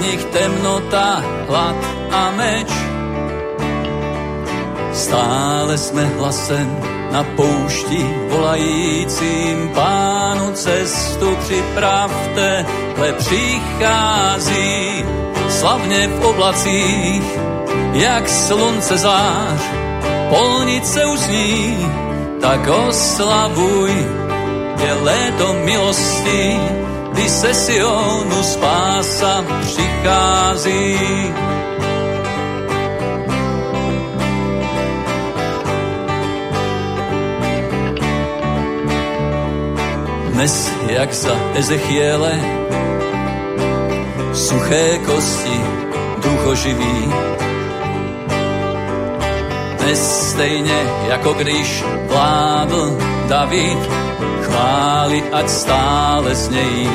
nich temnota, hlad a meč, stále sme hlasem na poušti volajícím pánu cestu připravte, hle přichází. Slavne v oblacích, jak slunce zář, polnice uzní, tak oslavuj, je léto milosti, kdy se Sionu spása přichází. Dnes, jak za Ezechiele, suché kosti, duchoživý. Dnes stejně jako když vládl David, chváli ať stále znějí.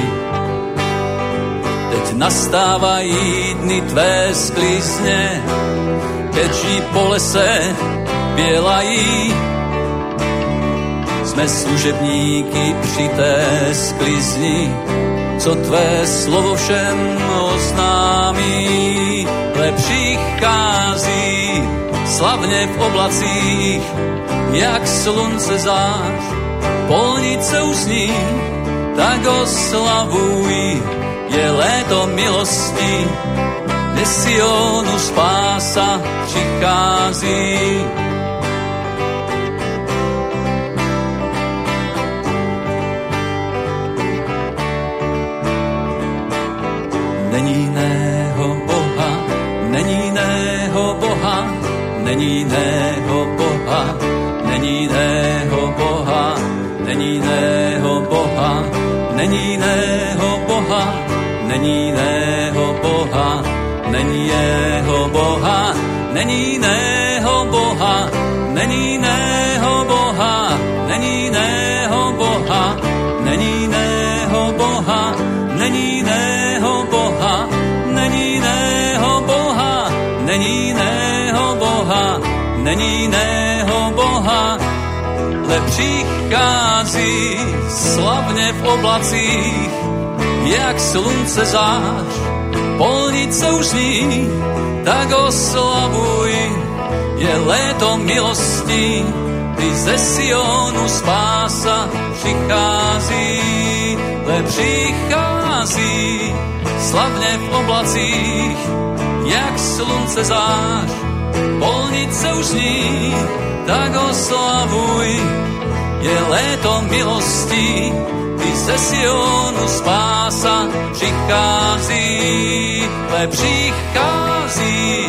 Teď nastávají dny tvé sklizně, keď po lese bělají. Jsme služebníky při té sklizni, co tvé slovo všem oznámí. Le přichází slavně v oblacích, jak slunce zář, polnice uzní, tak oslavuj, je léto milosti, kde Sionu spása přichází. Není jiného Boha, není jiného Boha, není jiného není jiného Boha, není jiného Boha, není jiného Boha, není jiného Boha, není jeho Boha, není jiného Boha, není jiného Boha, není jiného Boha, není jiného Boha, není jiného Boha, není jiného Boha, není jiného Boha, není jiného přichází slavně v oblacích, jak slunce zář, polnice uzní, tak oslavuj, je léto milosti, kdy ze Sionu spása přichází, le přichází slavně v oblacích, jak slunce zář, polnice uzní, tak oslavuj, je léto milosti, kdy ze Sionu spása přichází, le přichází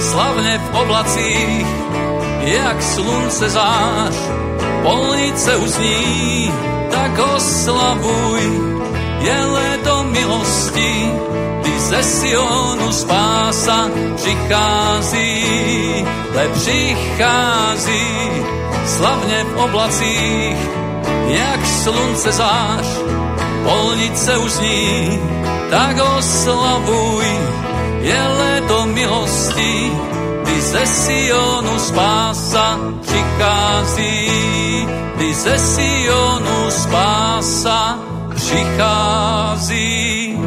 slavne v oblacích, jak slunce zář, polnice uzní, tak oslavuj, je léto milosti, kdy ze Sionu spása přichází, le přichází slavne v oblacích, jak slunce zář, polnice uzní, tak oslavuj, je léto milosti, kdy ze Sionu spása přichází, kdy ze Sionu spása přichází.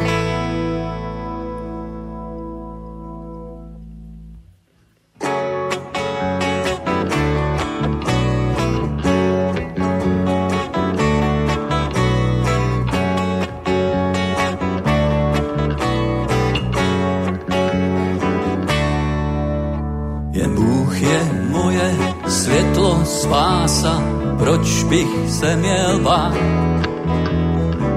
Proč bych se měl bát?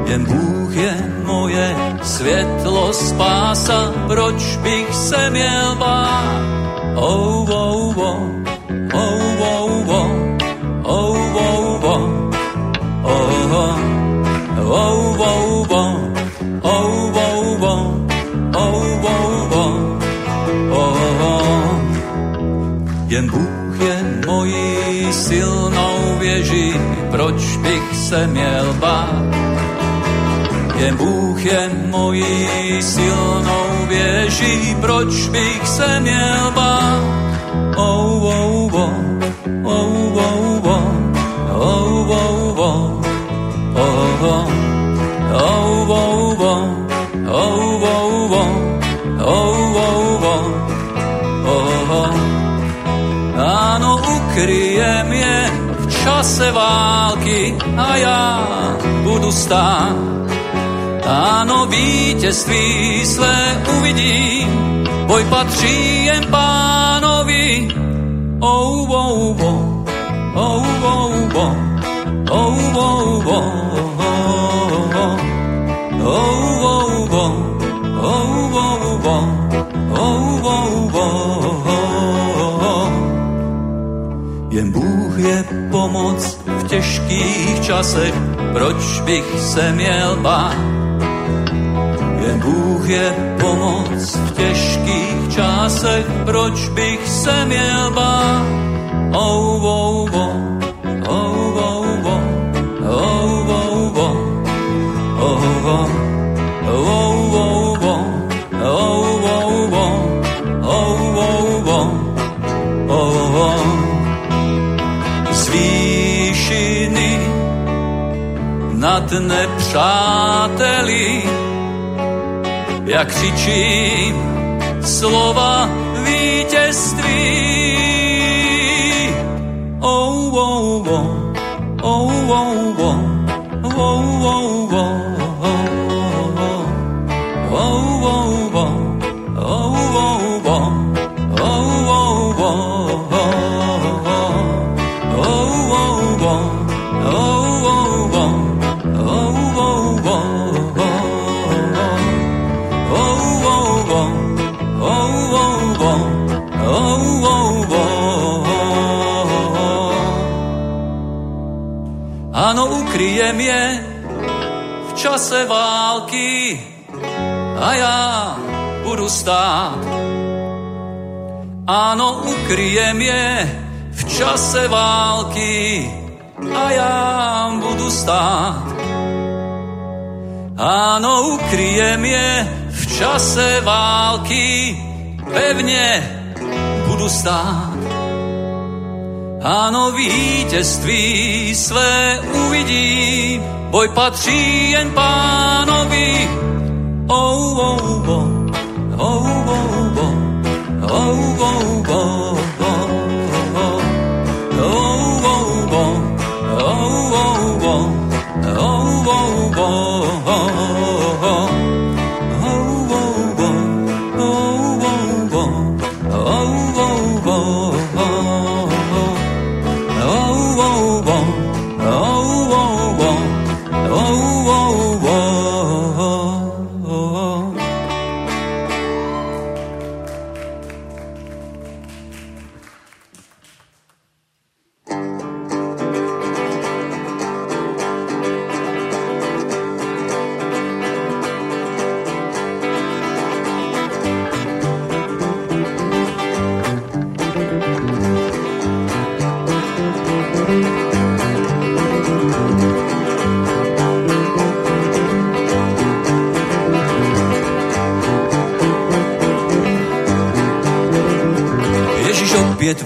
Jen Bůh je moje světlo, spása, proč bych se měl bát? Oh, oh, oh, oh, oh, oh, oh, oh, oh, oh, oh, oh, oh, oh, oh, oh, oh, oh, oh, jen Bůh je mojí silnou proč bych se měl bát? Jen Bůh je mojí silnou věží, proč bych se měl bát? Oh, oh, oh, oh, oh, oh, oh, oh, oh, oh, oh, oh, čase války a ja budu stát. Áno, vítězství své uvidím, boj patří jen pánovi. Oh, oh, oh, oh, oh, oh, oh, oh, oh, oh, oh. Jen Bůh je pomoc v těžkých časech, proč bych se měl bát? Jen Bůh je pomoc v těžkých časech, proč bych se měl bát? Oh, oh, oh, nepřáteli, jak křičím slova vítězství. Oh, oh, oh, oh, oh, oh. Áno, čase války a ja budu stát. Áno, ukryjem je v čase války a ja budu stát. Áno, ukryjem je v čase války, pevne budu stát. Áno, vítězství své uvidí, boj patří jen pánovi. Oh, oh, oh, oh, oh, oh, oh, oh, oh, opět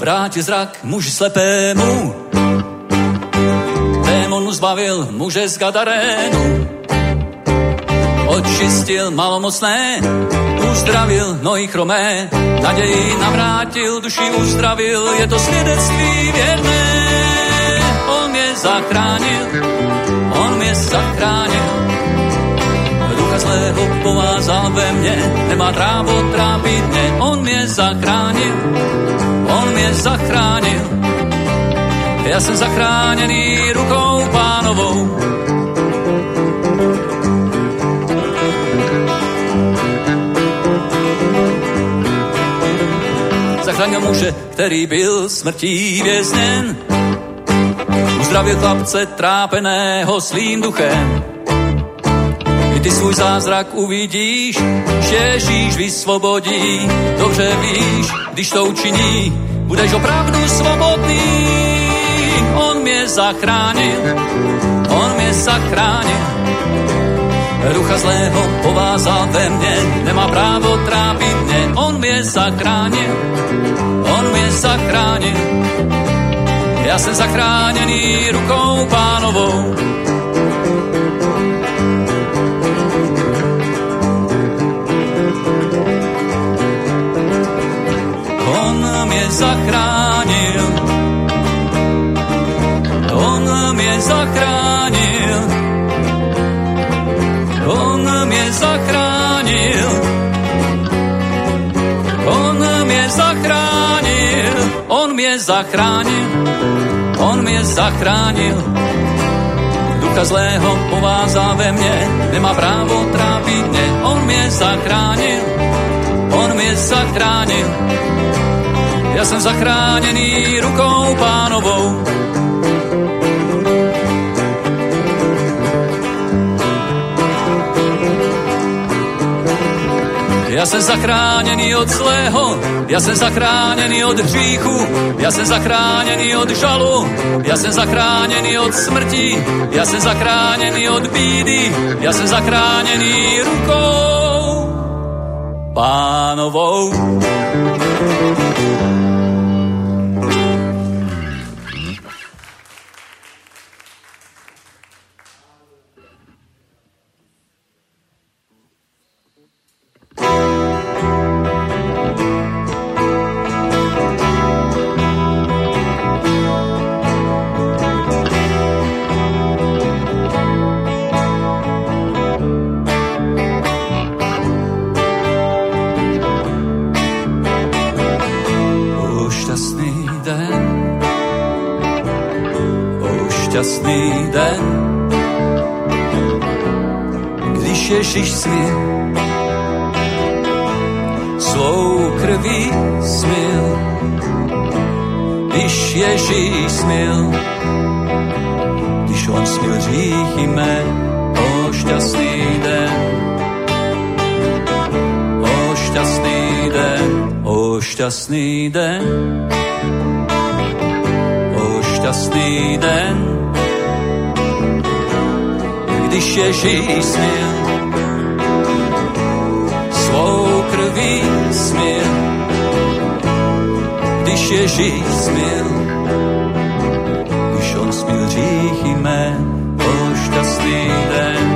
vrátí zrak muži slepému. Démon zbavil muže z Gadarénu. Očistil malomocné, uzdravil nohy chromé, naději navrátil, duši uzdravil, je to svědectví věrné. On mě zachránil, on mě zachránil, povázal ve mně, nemá trávo trápit mě, on mě zachránil, on mě zachránil. Já jsem zachráněný rukou pánovou. Zachránil muže, který byl smrtí vězněn. Uzdravil chlapce trápeného svým duchem ty svůj zázrak uvidíš, že Ježíš vysvobodí. Dobře víš, když to učiní, budeš opravdu svobodný. On mě zachránil, on mě zachránil. Ducha zlého povázal ve mne, nemá právo trápiť mne. On mě zachránil, on mě zachránil. Ja som zachránený rukou pánovou. Zachránil, on mě zachránil, on mě zachránil, on mě zachránil, on mě zachránil, on mě zachránil. Ducha zlého povázá ve mne, nemá právo trápiť mne, on mě zachránil, on mě zachránil. Ja som zachránený rukou pánovou. Ja som zachránený od zlého, ja som zachránený od hříchu, ja som zachránený od žalu, ja som zachránený od smrti, ja som zachránený od bídy, ja som zachránený rukou pánovou. Ježíš smil, když on smil říchy mé, o šťastný den, o šťastný den, o šťastný den, o šťastný den, když Ježíš smil, svou krví smil, když Ježíš smil, když on smil říchy mé, o šťastný den,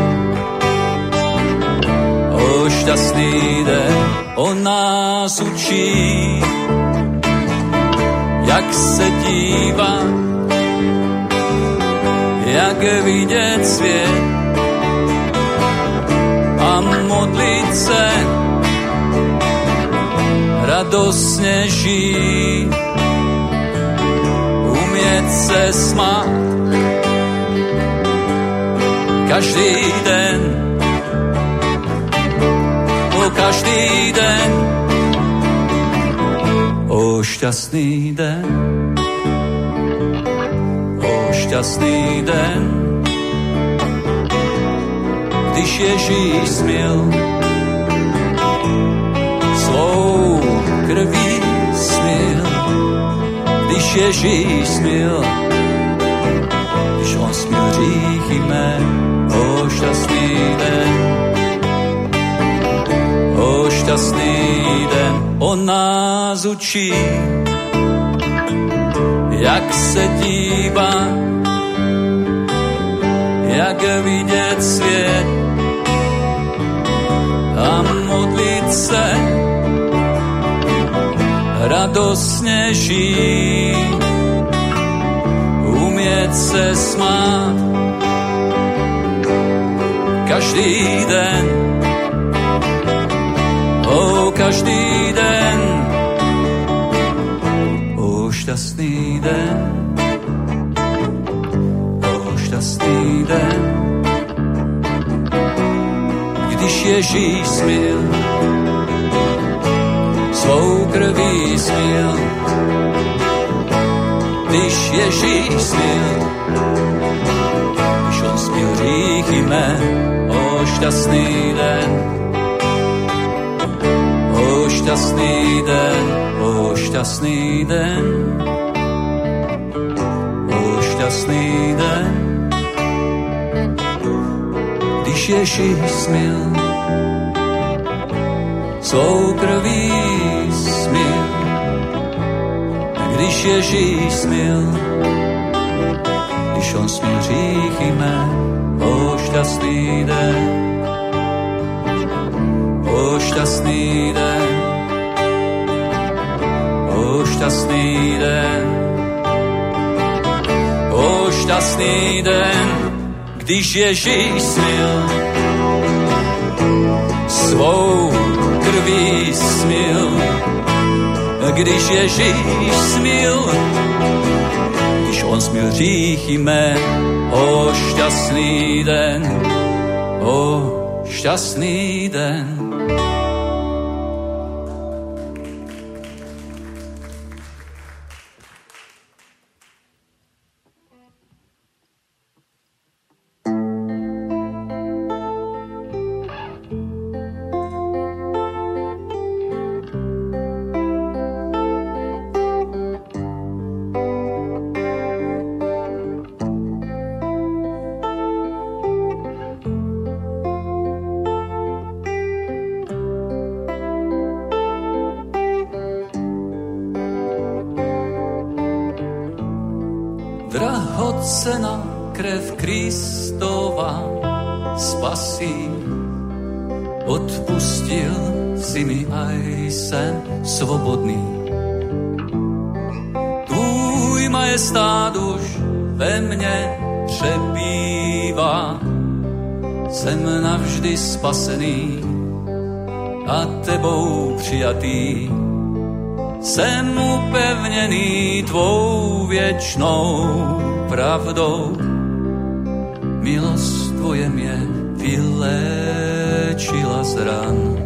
o šťastný den, on nás učí, jak se dívá, jak vidět svět. A modlit se radosne umieť se smát. Každý den, o každý den, o šťastný den, o šťastný den, když Ježíš smiel svou krví Ježíš smil, když on smil říchy mé, o šťastný den, o šťastný den, on nás učí, jak se dívá, jak vidět svět a modlit se radosne žiť, umieť se smát. Každý den, o každý den, o šťastný den, o šťastný den, když Ježíš smil, krví smil, když Ježíš smil, když on smil hříchy o šťastný den, o šťastný den, o šťastný den, o šťastný den, když Ježíš smil, svou krví když Ježíš smil, když on smil hříchy mé, o šťastný den, o šťastný den, o šťastný den, o šťastný den, když Ježíš smil svou krví smil, když Ježíš smil, když on smil hříchy mé, o šťastný den, o šťastný den. Přijatý. Jsem upevnený tvou věčnou pravdou. Milost tvoje mě vyléčila z ran.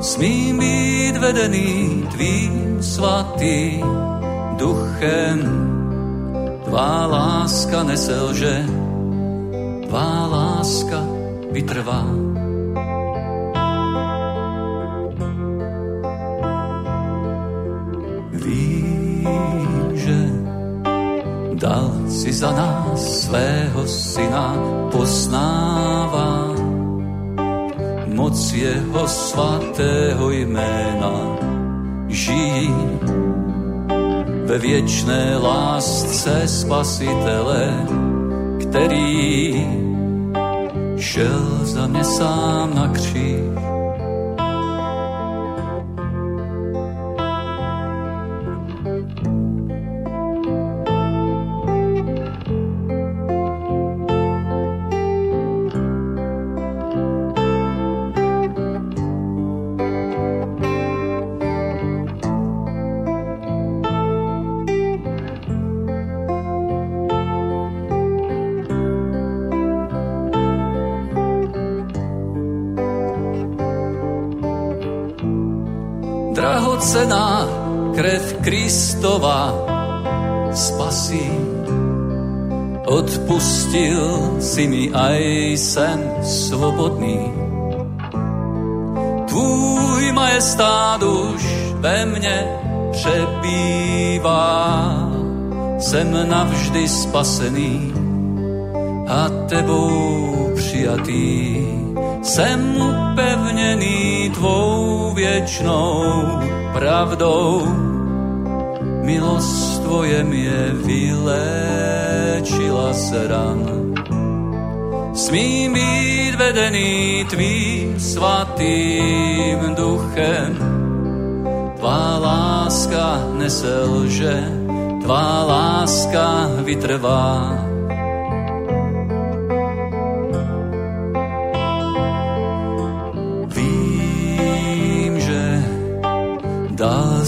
Smím být vedený tvým svatým duchem. Tvá láska neselže, tvá láska vytrvá. Za nás svého syna, poznává moc jeho svatého jména. Žijí ve věčné lásce spasitele, který šel za mě sám na kříž. Kristova spasí. Odpustil si mi aj sen svobodný. Tvůj majestát už ve mne přebývá. Jsem navždy spasený a tebou přijatý. Jsem upevnený tvou věčnou pravdou milosť Tvoje mne vyléčila z ran. Smím byť vedený Tvým svatým duchem, Tvá láska neselže, Tvá láska vytrvá.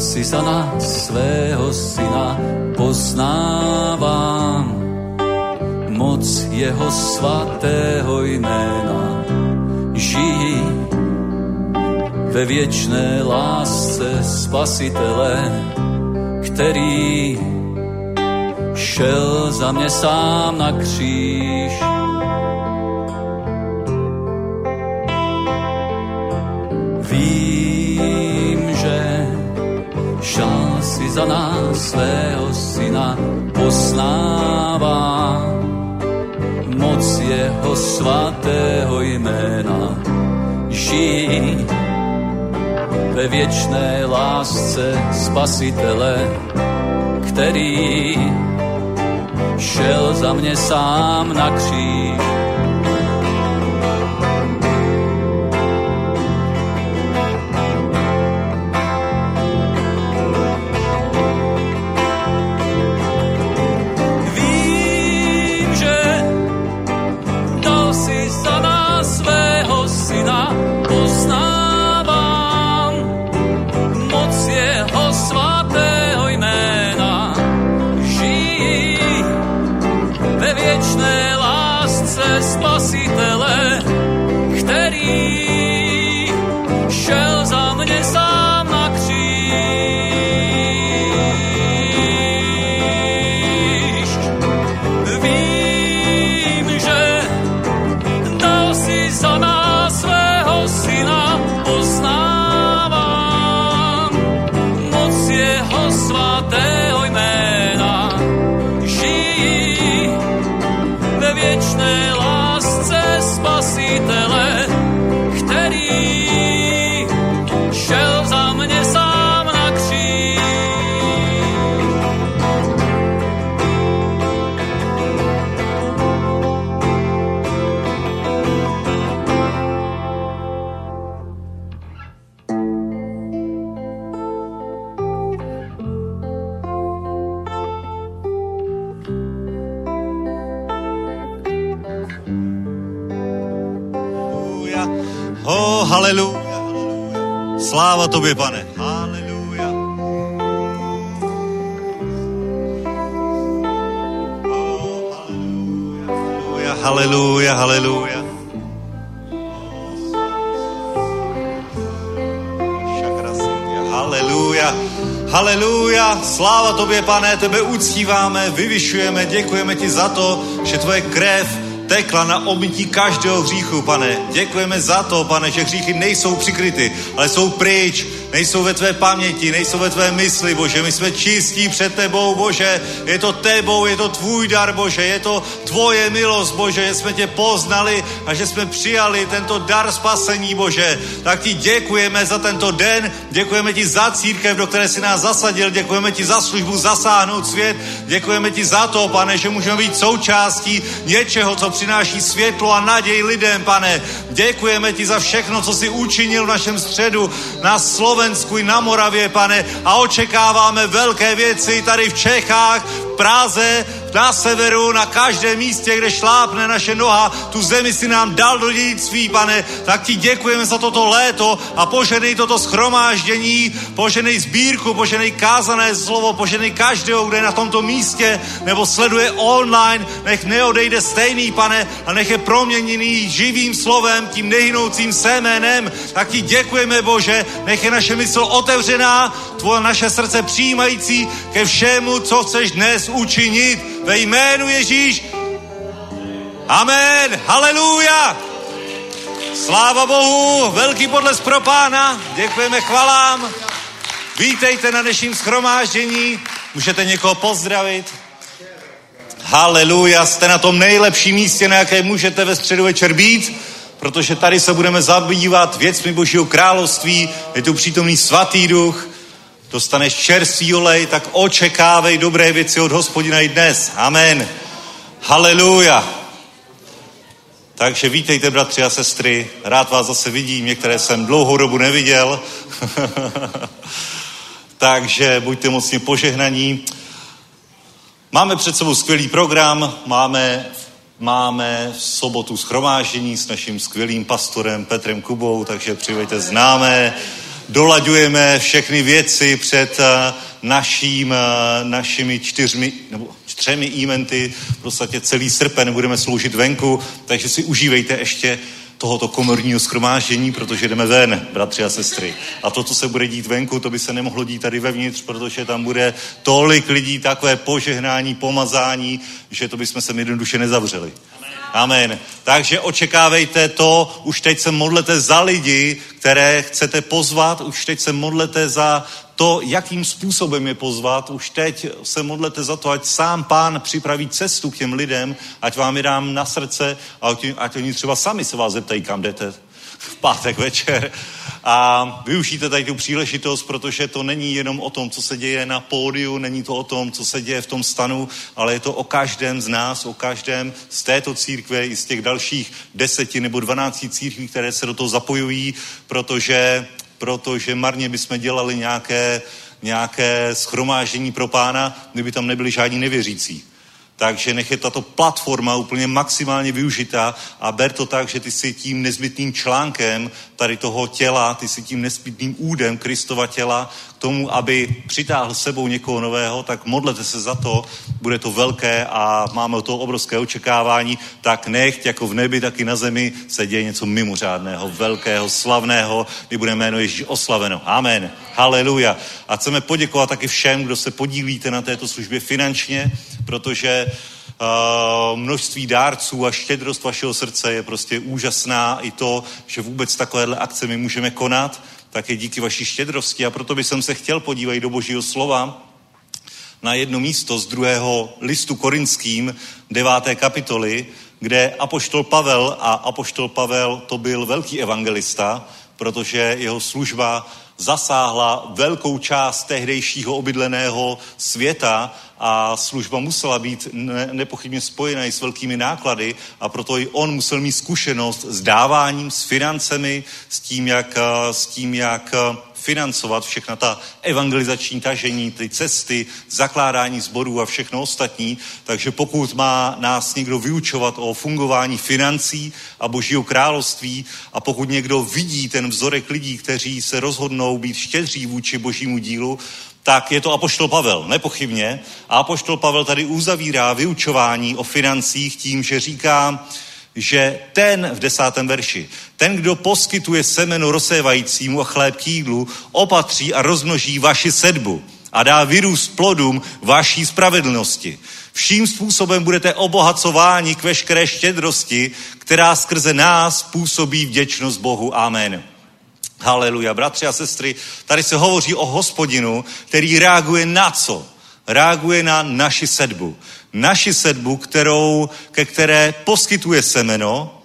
Si za nás svého syna poznávam. Moc jeho svatého jména žijí ve věčné lásce spasitele, který šel za mě sám na kříž. Za nás svého syna poznává. Moc jeho svatého jména žijí ve věčné lásce Spasitele, který šel za mě sám na kříž. Sláva tobě, pane. Haleluja, haleluja, haleluja. Haleluja. Haleluja, sláva tobě, pane, tebe uctíváme, vyvyšujeme, děkujeme ti za to, že tvoje krev tekla na obmytí každého hříchu, pane. Děkujeme za to, pane, že hříchy nejsou přikryty, ale jsou pryč nejsou ve tvé paměti, nejsou ve tvé mysli, Bože. My jsme čistí před tebou, Bože. Je to tebou, je to tvůj dar, Bože. Je to tvoje milost, Bože, že jsme tě poznali a že jsme přijali tento dar spasení, Bože. Tak ti děkujeme za tento den, děkujeme ti za církev, do které si nás zasadil, děkujeme ti za službu zasáhnout svět, děkujeme ti za to, pane, že můžeme být součástí něčeho, co přináší světlo a naději lidem, pane. Děkujeme ti za všechno, co jsi učinil v našem středu, na slove Slovensku i na Moravě, pane, a očekáváme velké věci tady v Čechách, v Praze, na severu, na každém místě, kde šlápne naše noha, tu zemi si nám dal do dědictví, pane, tak ti děkujeme za toto léto a poženej toto schromáždění, poženej sbírku, poženej kázané slovo, poženej každého, kde je na tomto místě nebo sleduje online, nech neodejde stejný, pane, a nech je proměněný živým slovem, tím nehynoucím semenem, tak ti děkujeme, Bože, nech je naše mysl otevřená, tvoje naše srdce přijímající ke všemu, co chceš dnes učinit ve jménu Ježíš. Amen. Haleluja. Sláva Bohu, velký podles pro pána, děkujeme chvalám. Vítejte na dnešním schromáždění, můžete někoho pozdravit. Haleluja, jste na tom nejlepším místě, na jaké můžete ve středu večer být, protože tady se budeme zabývat věcmi Božího království, je tu přítomný svatý duch, dostaneš čerstvý olej, tak očekávej dobré věci od hospodina i dnes. Amen. Haleluja. Takže vítejte, bratři a sestry. Rád vás zase vidím, některé jsem dlouhou dobu neviděl. Takže buďte mocně požehnaní. Máme před sebou skvělý program, máme, máme v sobotu schromáždění s naším skvělým pastorem Petrem Kubou, takže přivejte známé, dolaďujeme všechny věci před eh, naším, eh, našimi čtyřmi, nebo třemi eventy, v podstatě celý srpen budeme sloužit venku, takže si užívejte ještě tohoto komorního schromáždění, protože jdeme ven, bratři a sestry. A to, co se bude dít venku, to by se nemohlo dít tady vevnitř, protože tam bude tolik lidí, takové požehnání, pomazání, že to bychom se jednoduše nezavřeli. Amen. Takže očekávejte to, už teď se modlete za lidi, které chcete pozvat, už teď se modlete za to, jakým způsobem je pozvat, už teď se modlete za to, ať sám pán připraví cestu k těm lidem, ať vám je dám na srdce a ať, oni třeba sami se vás zeptají, kam jdete v pátek večer. A využijte tady tu příležitost, protože to není jenom o tom, co se děje na pódiu, není to o tom, co se děje v tom stanu, ale je to o každém z nás, o každém z této církve i z těch dalších deseti nebo dvanácti církví, které se do toho zapojují, protože, protože marně bychom dělali nějaké, nějaké schromáždění pro pána, kdyby tam nebyli žádní nevěřící. Takže nech je tato platforma úplně maximálně využitá a ber to tak, že ty jsi tím nezbytným článkem tady toho těla, ty jsi tím nezbytným údem Kristova těla tomu, aby přitáhl sebou někoho nového, tak modlete se za to, bude to velké a máme o to obrovské očekávání, tak nech jako v nebi, tak i na zemi se děje něco mimořádného, velkého, slavného, kdy bude jméno Ježíš oslaveno. Amen. Haleluja. A chceme poděkovat taky všem, kdo se podílíte na této službě finančně, protože Uh, množství dárců a štědrost vašeho srdce je prostě úžasná. I to, že vůbec takovéhle akce my můžeme konat, tak je díky vaší štědrosti. A proto bych se chtěl podívat do božího slova na jedno místo z druhého listu korinským, deváté kapitoly, kde apoštol Pavel, a apoštol Pavel to byl velký evangelista, protože jeho služba zasáhla velkou část tehdejšího obydleného světa a služba musela být ne, nepochybně spojena i s velkými náklady a proto i on musel mít zkušenost s dáváním, s financemi, s tím, jak, s tím, jak financovat všechna ta evangelizační tažení, ty cesty, zakládání sborů a všechno ostatní. Takže pokud má nás někdo vyučovat o fungování financí a božího království a pokud někdo vidí ten vzorek lidí, kteří se rozhodnou být štědří vůči božímu dílu, tak je to Apoštol Pavel, nepochybně. A Apoštol Pavel tady uzavírá vyučování o financích tím, že říká, že ten v desátém verši, ten, kdo poskytuje semeno rozsévajícímu a chléb k jídlu, opatří a rozmnoží vaši sedbu a dá vyrůst plodům vaší spravedlnosti. Vším způsobem budete obohacováni k veškeré štědrosti, která skrze nás působí vděčnost Bohu. Amen. Haleluja. Bratři a sestry, tady se hovoří o hospodinu, který reaguje na co? Reaguje na naši sedbu. Naši sedbu, kterou, ke které poskytuje semeno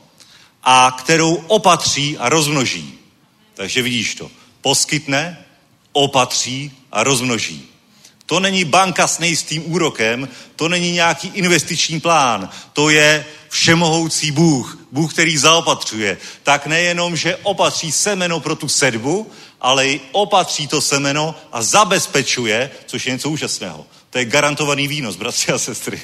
a kterou opatří a rozmnoží. Takže vidíš to. Poskytne, opatří a rozmnoží. To není banka s nejistým úrokem, to není nějaký investiční plán, to je všemohoucí Bůh, Bůh, který zaopatřuje. Tak nejenom, že opatří semeno pro tu sedbu, ale i opatří to semeno a zabezpečuje, což je něco úžasného. To je garantovaný výnos, bratři a sestry.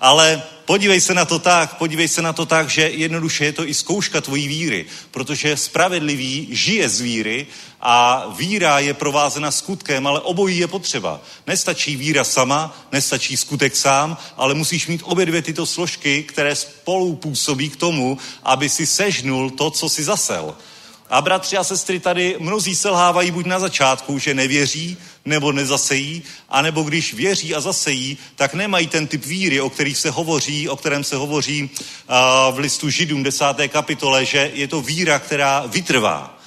Ale podívej se na to tak, podívej se na to tak, že jednoduše je to i zkouška tvojí víry, protože spravedlivý žije z víry a víra je provázena skutkem, ale obojí je potřeba. Nestačí víra sama, nestačí skutek sám, ale musíš mít obě dvě tyto složky, které spolu působí k tomu, aby si sežnul to, co si zasel. A bratři a sestry tady mnozí selhávají buď na začátku, že nevěří, nebo nezasejí, anebo když věří a zasejí, tak nemají ten typ víry, o kterých se hovoří, o kterém se hovoří v listu Židům 10. kapitole, že je to víra, která vytrvá.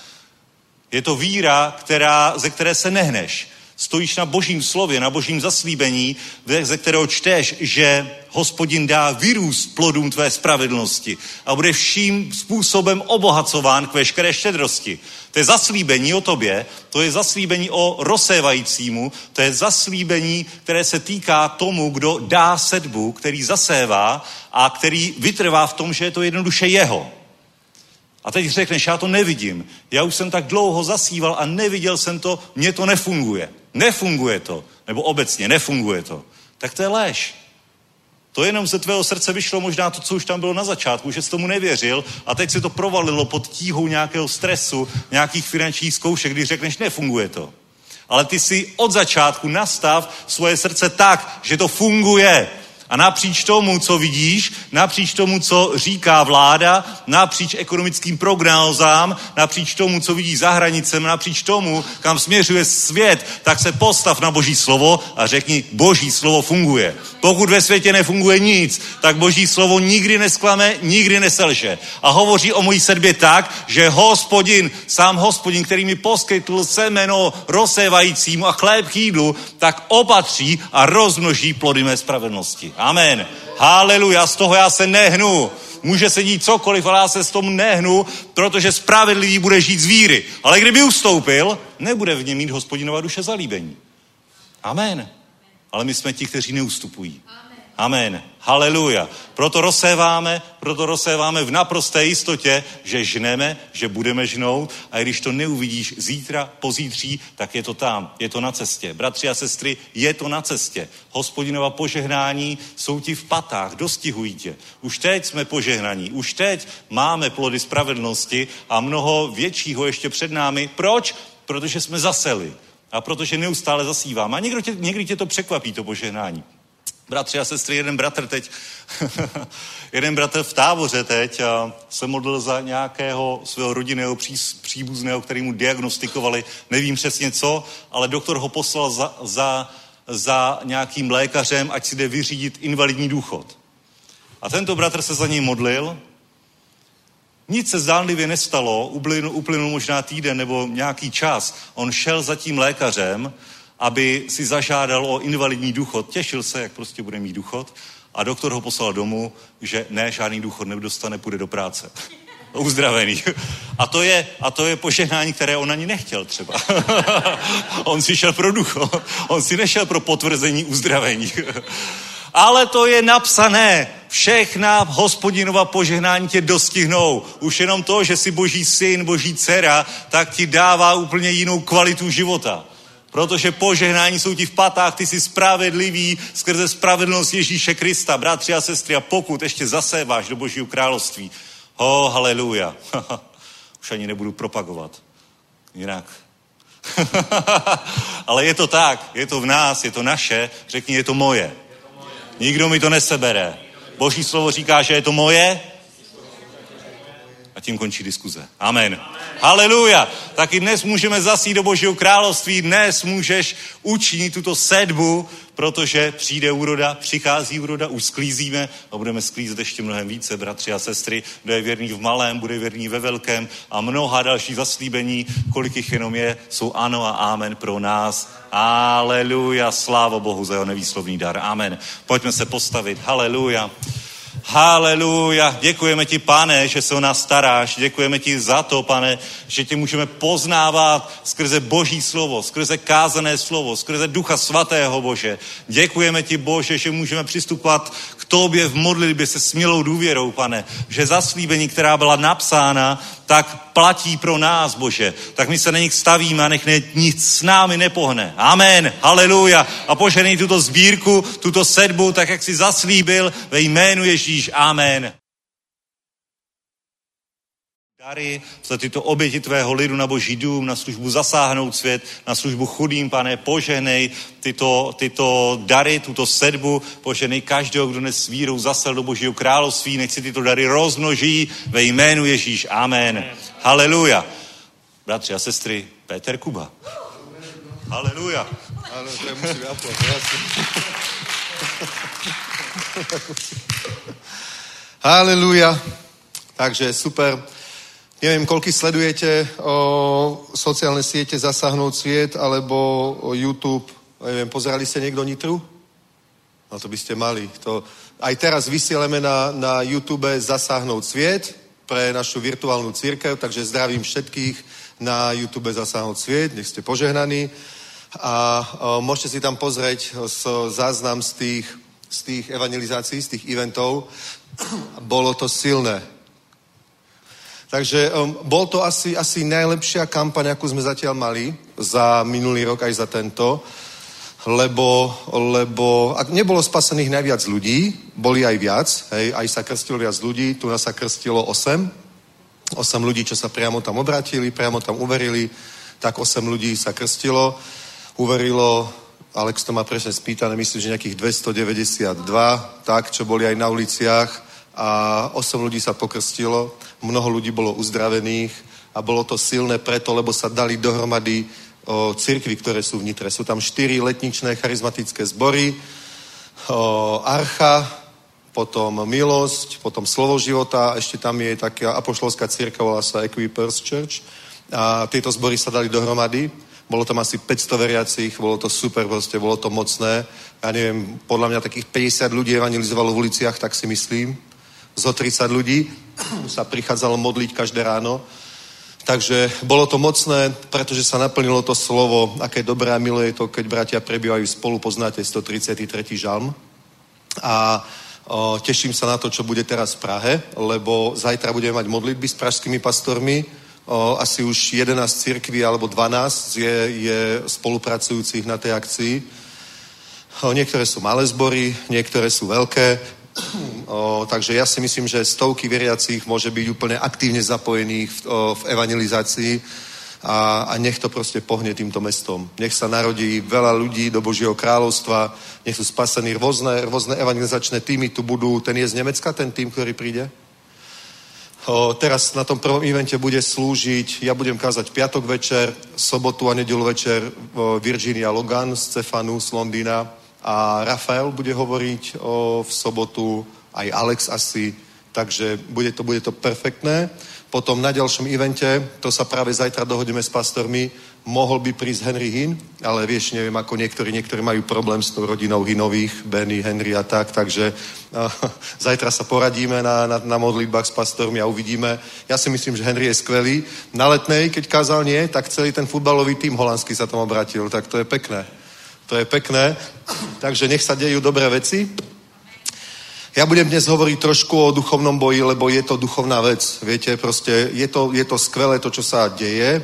Je to víra, která, ze které se nehneš. Stojíš na božím slově, na božím zaslíbení, ze kterého čteš, že hospodin dá vyrůst plodům tvé spravedlnosti a bude vším způsobem obohacován k veškeré štědrosti. To je zaslíbení o tobě, to je zaslíbení o rozsévajícímu, to je zaslíbení, které se týká tomu, kdo dá sedbu, který zasévá a který vytrvá v tom, že je to jednoduše jeho. A teď řekneš, já to nevidím. Já už jsem tak dlouho zasíval a neviděl jsem to, mně to nefunguje. Nefunguje to. Nebo obecně nefunguje to. Tak to je lež. To jenom ze tvého srdce vyšlo možná to, co už tam bylo na začátku, že jsi tomu nevěřil a teď se to provalilo pod tíhou nějakého stresu, nějakých finančních zkoušek, když řekneš, nefunguje to. Ale ty si od začátku nastav svoje srdce tak, že to funguje. A napříč tomu, co vidíš, napříč tomu, co říká vláda, napříč ekonomickým prognózám, napříč tomu, co vidí za hranicem, napříč tomu, kam směřuje svět, tak se postav na Boží slovo a řekni, Boží slovo funguje. Pokud ve světě nefunguje nic, tak Boží slovo nikdy nesklame, nikdy neselže. A hovoří o mojí sedbě tak, že hospodin, sám hospodin, který mi poskytl semeno rozsévajícímu a chléb k jídlu, tak opatří a rozmnoží plody mé spravedlnosti. Amen. Haleluja, z toho já se nehnu. Může se dít cokoliv, ale já se s tomu nehnu, protože spravedlivý bude žít z víry. Ale kdyby ustoupil, nebude v něm mít hospodinova duše zalíbení. Amen. Ale my jsme ti, kteří neustupují. Amen. Haleluja. Proto rozséváme, proto rozséváme v naprosté jistotě, že žneme, že budeme žnout a když to neuvidíš zítra, pozítří, tak je to tam, je to na cestě. Bratři a sestry, je to na cestě. Hospodinova požehnání jsou ti v patách, dostihují tě. Už teď jsme požehnaní, už teď máme plody spravedlnosti a mnoho většího ještě před námi. Proč? Protože jsme zaseli a protože neustále zasívám. A někdo tě, někdy tě to překvapí, to požehnání. Bratři a sestry, jeden bratr teď, jeden bratr v táboře teď a se modlil za nějakého svého rodinného pří, příbuzného, který mu diagnostikovali, nevím přesně co, ale doktor ho poslal za, za, za nějakým lékařem, ať si jde vyřídit invalidní důchod. A tento bratr se za něj modlil, nic se zdánlivě nestalo, uplynul, uplynul možná týden nebo nějaký čas. On šel za tím lékařem, aby si zažádal o invalidní důchod. Těšil se, jak prostě bude mít důchod. A doktor ho poslal domů, že ne, žádný důchod nedostane, půjde do práce. Uzdravený. A to, je, a to je požehnání, které on ani nechtěl třeba. on si šel pro důchod. On si nešel pro potvrzení uzdravení. Ale to je napsané. Všechna hospodinova požehnání tě dostihnou. Už jenom to, že jsi boží syn, boží dcera, tak ti dává úplně jinou kvalitu života. Protože požehnání jsou ti v patách, ty jsi spravedlivý skrze spravedlnost Ježíše Krista, bratři a sestry. A pokud ještě zaséváš do Božího království, ho, oh, haleluja. Už ani nebudu propagovat. Jinak. Ale je to tak, je to v nás, je to naše. Řekni, je to moje. Nikdo mi to nesebere. Boží slovo říká, že je to moje, a tím končí diskuze. Amen. Amen. Haleluja. Taky dnes můžeme zasít do Božího království, dnes můžeš učinit tuto sedbu, protože přijde úroda, přichází úroda, už sklízíme a budeme sklízet ještě mnohem více, bratři a sestry. Kdo je věrný v malém, bude věrný ve velkém a mnoha další zaslíbení, kolik jich jenom je, jsou ano a amen pro nás. Haleluja, sláva Bohu za jeho nevýslovný dar. Amen. Pojďme se postavit. Haleluja. Haleluja. Děkujeme ti, pane, že se o nás staráš. Děkujeme ti za to, pane, že tě můžeme poznávat skrze Boží slovo, skrze kázané slovo, skrze Ducha Svatého, Bože. Děkujeme ti, Bože, že můžeme přistupovat k tobě v modlitbě se smělou důvěrou, pane, že zaslíbení, která byla napsána, tak platí pro nás, Bože. Tak my se na nich stavíme a nech ne, nic s námi nepohne. Amen. Haleluja. A poženej tuto sbírku, tuto sedbu, tak jak si zaslíbil ve jménu Ježíš. Amen dary, za tyto oběti tvého lidu na boží dům, na službu zasáhnout svět, na službu chudým, pane, poženej tyto, tyto dary, tuto sedbu, poženej každého, kdo dnes vírou zasel do božího království, nech si tyto dary rozmnoží ve jménu Ježíš. Amen. Amen. Haleluja. Bratři a sestry, Péter Kuba. Haleluja. Haleluja. Takže super. Neviem, koľky sledujete o sociálne siete Zasáhnout sviet alebo o YouTube. Neviem, pozerali ste niekto Nitru? No to by ste mali. To, aj teraz vysielame na, na YouTube Zasáhnout sviet pre našu virtuálnu církev, takže zdravím všetkých na YouTube Zasáhnout sviet, nech ste požehnaní. A o, môžete si tam pozrieť o, záznam z tých, z tých evangelizácií, z tých eventov. Bolo to silné Takže um, bol to asi, asi najlepšia kampaň, akú sme zatiaľ mali za minulý rok aj za tento, lebo, lebo ak nebolo spasených najviac ľudí, boli aj viac, hej, aj sa krstilo viac ľudí, tu nás sa krstilo 8, 8 ľudí, čo sa priamo tam obratili, priamo tam uverili, tak 8 ľudí sa krstilo, uverilo Alex to má presne spýtané, myslím, že nejakých 292, tak, čo boli aj na uliciach a 8 ľudí sa pokrstilo, mnoho ľudí bolo uzdravených a bolo to silné preto, lebo sa dali dohromady o, cirkvy, ktoré sú v Nitre. Sú tam štyri letničné charizmatické zbory, o, Archa, potom Milosť, potom Slovo života, ešte tam je taká apoštolská círka, volá sa Equipers Church. A tieto zbory sa dali dohromady. Bolo tam asi 500 veriacich, bolo to super proste, bolo to mocné. Ja neviem, podľa mňa takých 50 ľudí evangelizovalo v uliciach, tak si myslím. Zo 30 ľudí sa prichádzalo modliť každé ráno. Takže bolo to mocné, pretože sa naplnilo to slovo, aké dobré a milé je to, keď bratia prebývajú spolu, poznáte 133. žalm. A o, teším sa na to, čo bude teraz v Prahe, lebo zajtra budeme mať modlitby s pražskými pastormi. O, asi už 11 cirkví alebo 12 je, je spolupracujúcich na tej akcii. Niektoré sú malé zbory, niektoré sú veľké. O, takže ja si myslím, že stovky veriacich môže byť úplne aktívne zapojených v, o, v evangelizácii a, a nech to proste pohne týmto mestom. Nech sa narodí veľa ľudí do Božieho kráľovstva, nech sú spasení rôzne, rôzne evangelizačné týmy, tu budú, ten je z Nemecka, ten tým, ktorý príde? O, teraz na tom prvom evente bude slúžiť, ja budem kázať piatok večer, sobotu a nedelu večer Virginia Logan z Cefanu, z Londýna, a Rafael bude hovoriť o, v sobotu, aj Alex asi, takže bude to, bude to perfektné. Potom na ďalšom evente, to sa práve zajtra dohodíme s pastormi, mohol by prísť Henry Hin, ale vieš, neviem, ako niektorí, niektorí majú problém s tou rodinou Hinových, Benny, Henry a tak, takže uh, zajtra sa poradíme na, na, na modlitbách s pastormi a uvidíme. Ja si myslím, že Henry je skvelý. Na letnej, keď kázal nie, tak celý ten futbalový tým holandský sa tam obratil, tak to je pekné. To je pekné. Takže nech sa dejú dobré veci. Ja budem dnes hovoriť trošku o duchovnom boji, lebo je to duchovná vec. Viete, proste je to, je to skvelé to, čo sa deje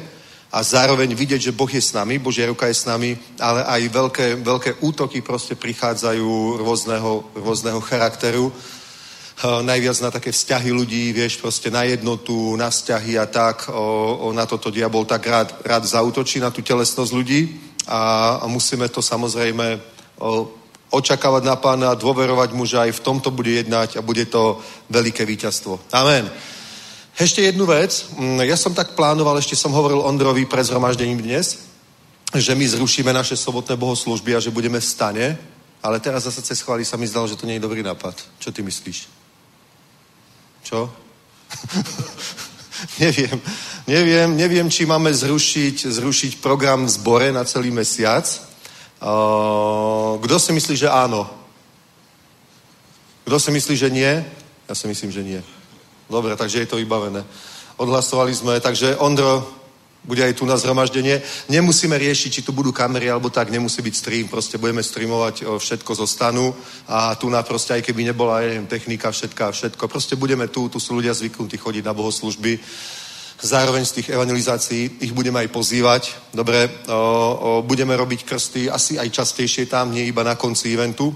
a zároveň vidieť, že Boh je s nami, Božia ruka je s nami, ale aj veľké, veľké útoky proste prichádzajú rôzneho, rôzneho charakteru. najviac na také vzťahy ľudí, vieš, proste na jednotu, na vzťahy a tak. O, o, na toto diabol tak rád, rád zautočí, na tú telesnosť ľudí a, a musíme to samozrejme očakávať na pána, dôverovať mu, že aj v tomto bude jednať a bude to veľké víťazstvo. Amen. Ešte jednu vec. Mm, ja som tak plánoval, ešte som hovoril Ondrovi pred zhromaždením dnes, že my zrušíme naše sobotné bohoslužby a že budeme v stane, ale teraz zase cez chváli sa mi zdalo, že to nie je dobrý nápad. Čo ty myslíš? Čo? neviem, neviem, neviem, či máme zrušiť, zrušiť program v zbore na celý mesiac. Kto si myslí, že áno? Kto si myslí, že nie? Ja si myslím, že nie. Dobre, takže je to vybavené. Odhlasovali sme, takže Ondro, bude aj tu na zhromaždenie. Nemusíme riešiť, či tu budú kamery alebo tak, nemusí byť stream, proste budeme streamovať všetko zo stanu a tu na proste, aj keby nebola, neviem, technika, všetka, všetko, proste budeme tu, tu sú ľudia zvyknutí chodiť na bohoslužby. Zároveň z tých evangelizácií ich budeme aj pozývať. Dobre, o, o, budeme robiť krsty asi aj častejšie tam, nie iba na konci eventu.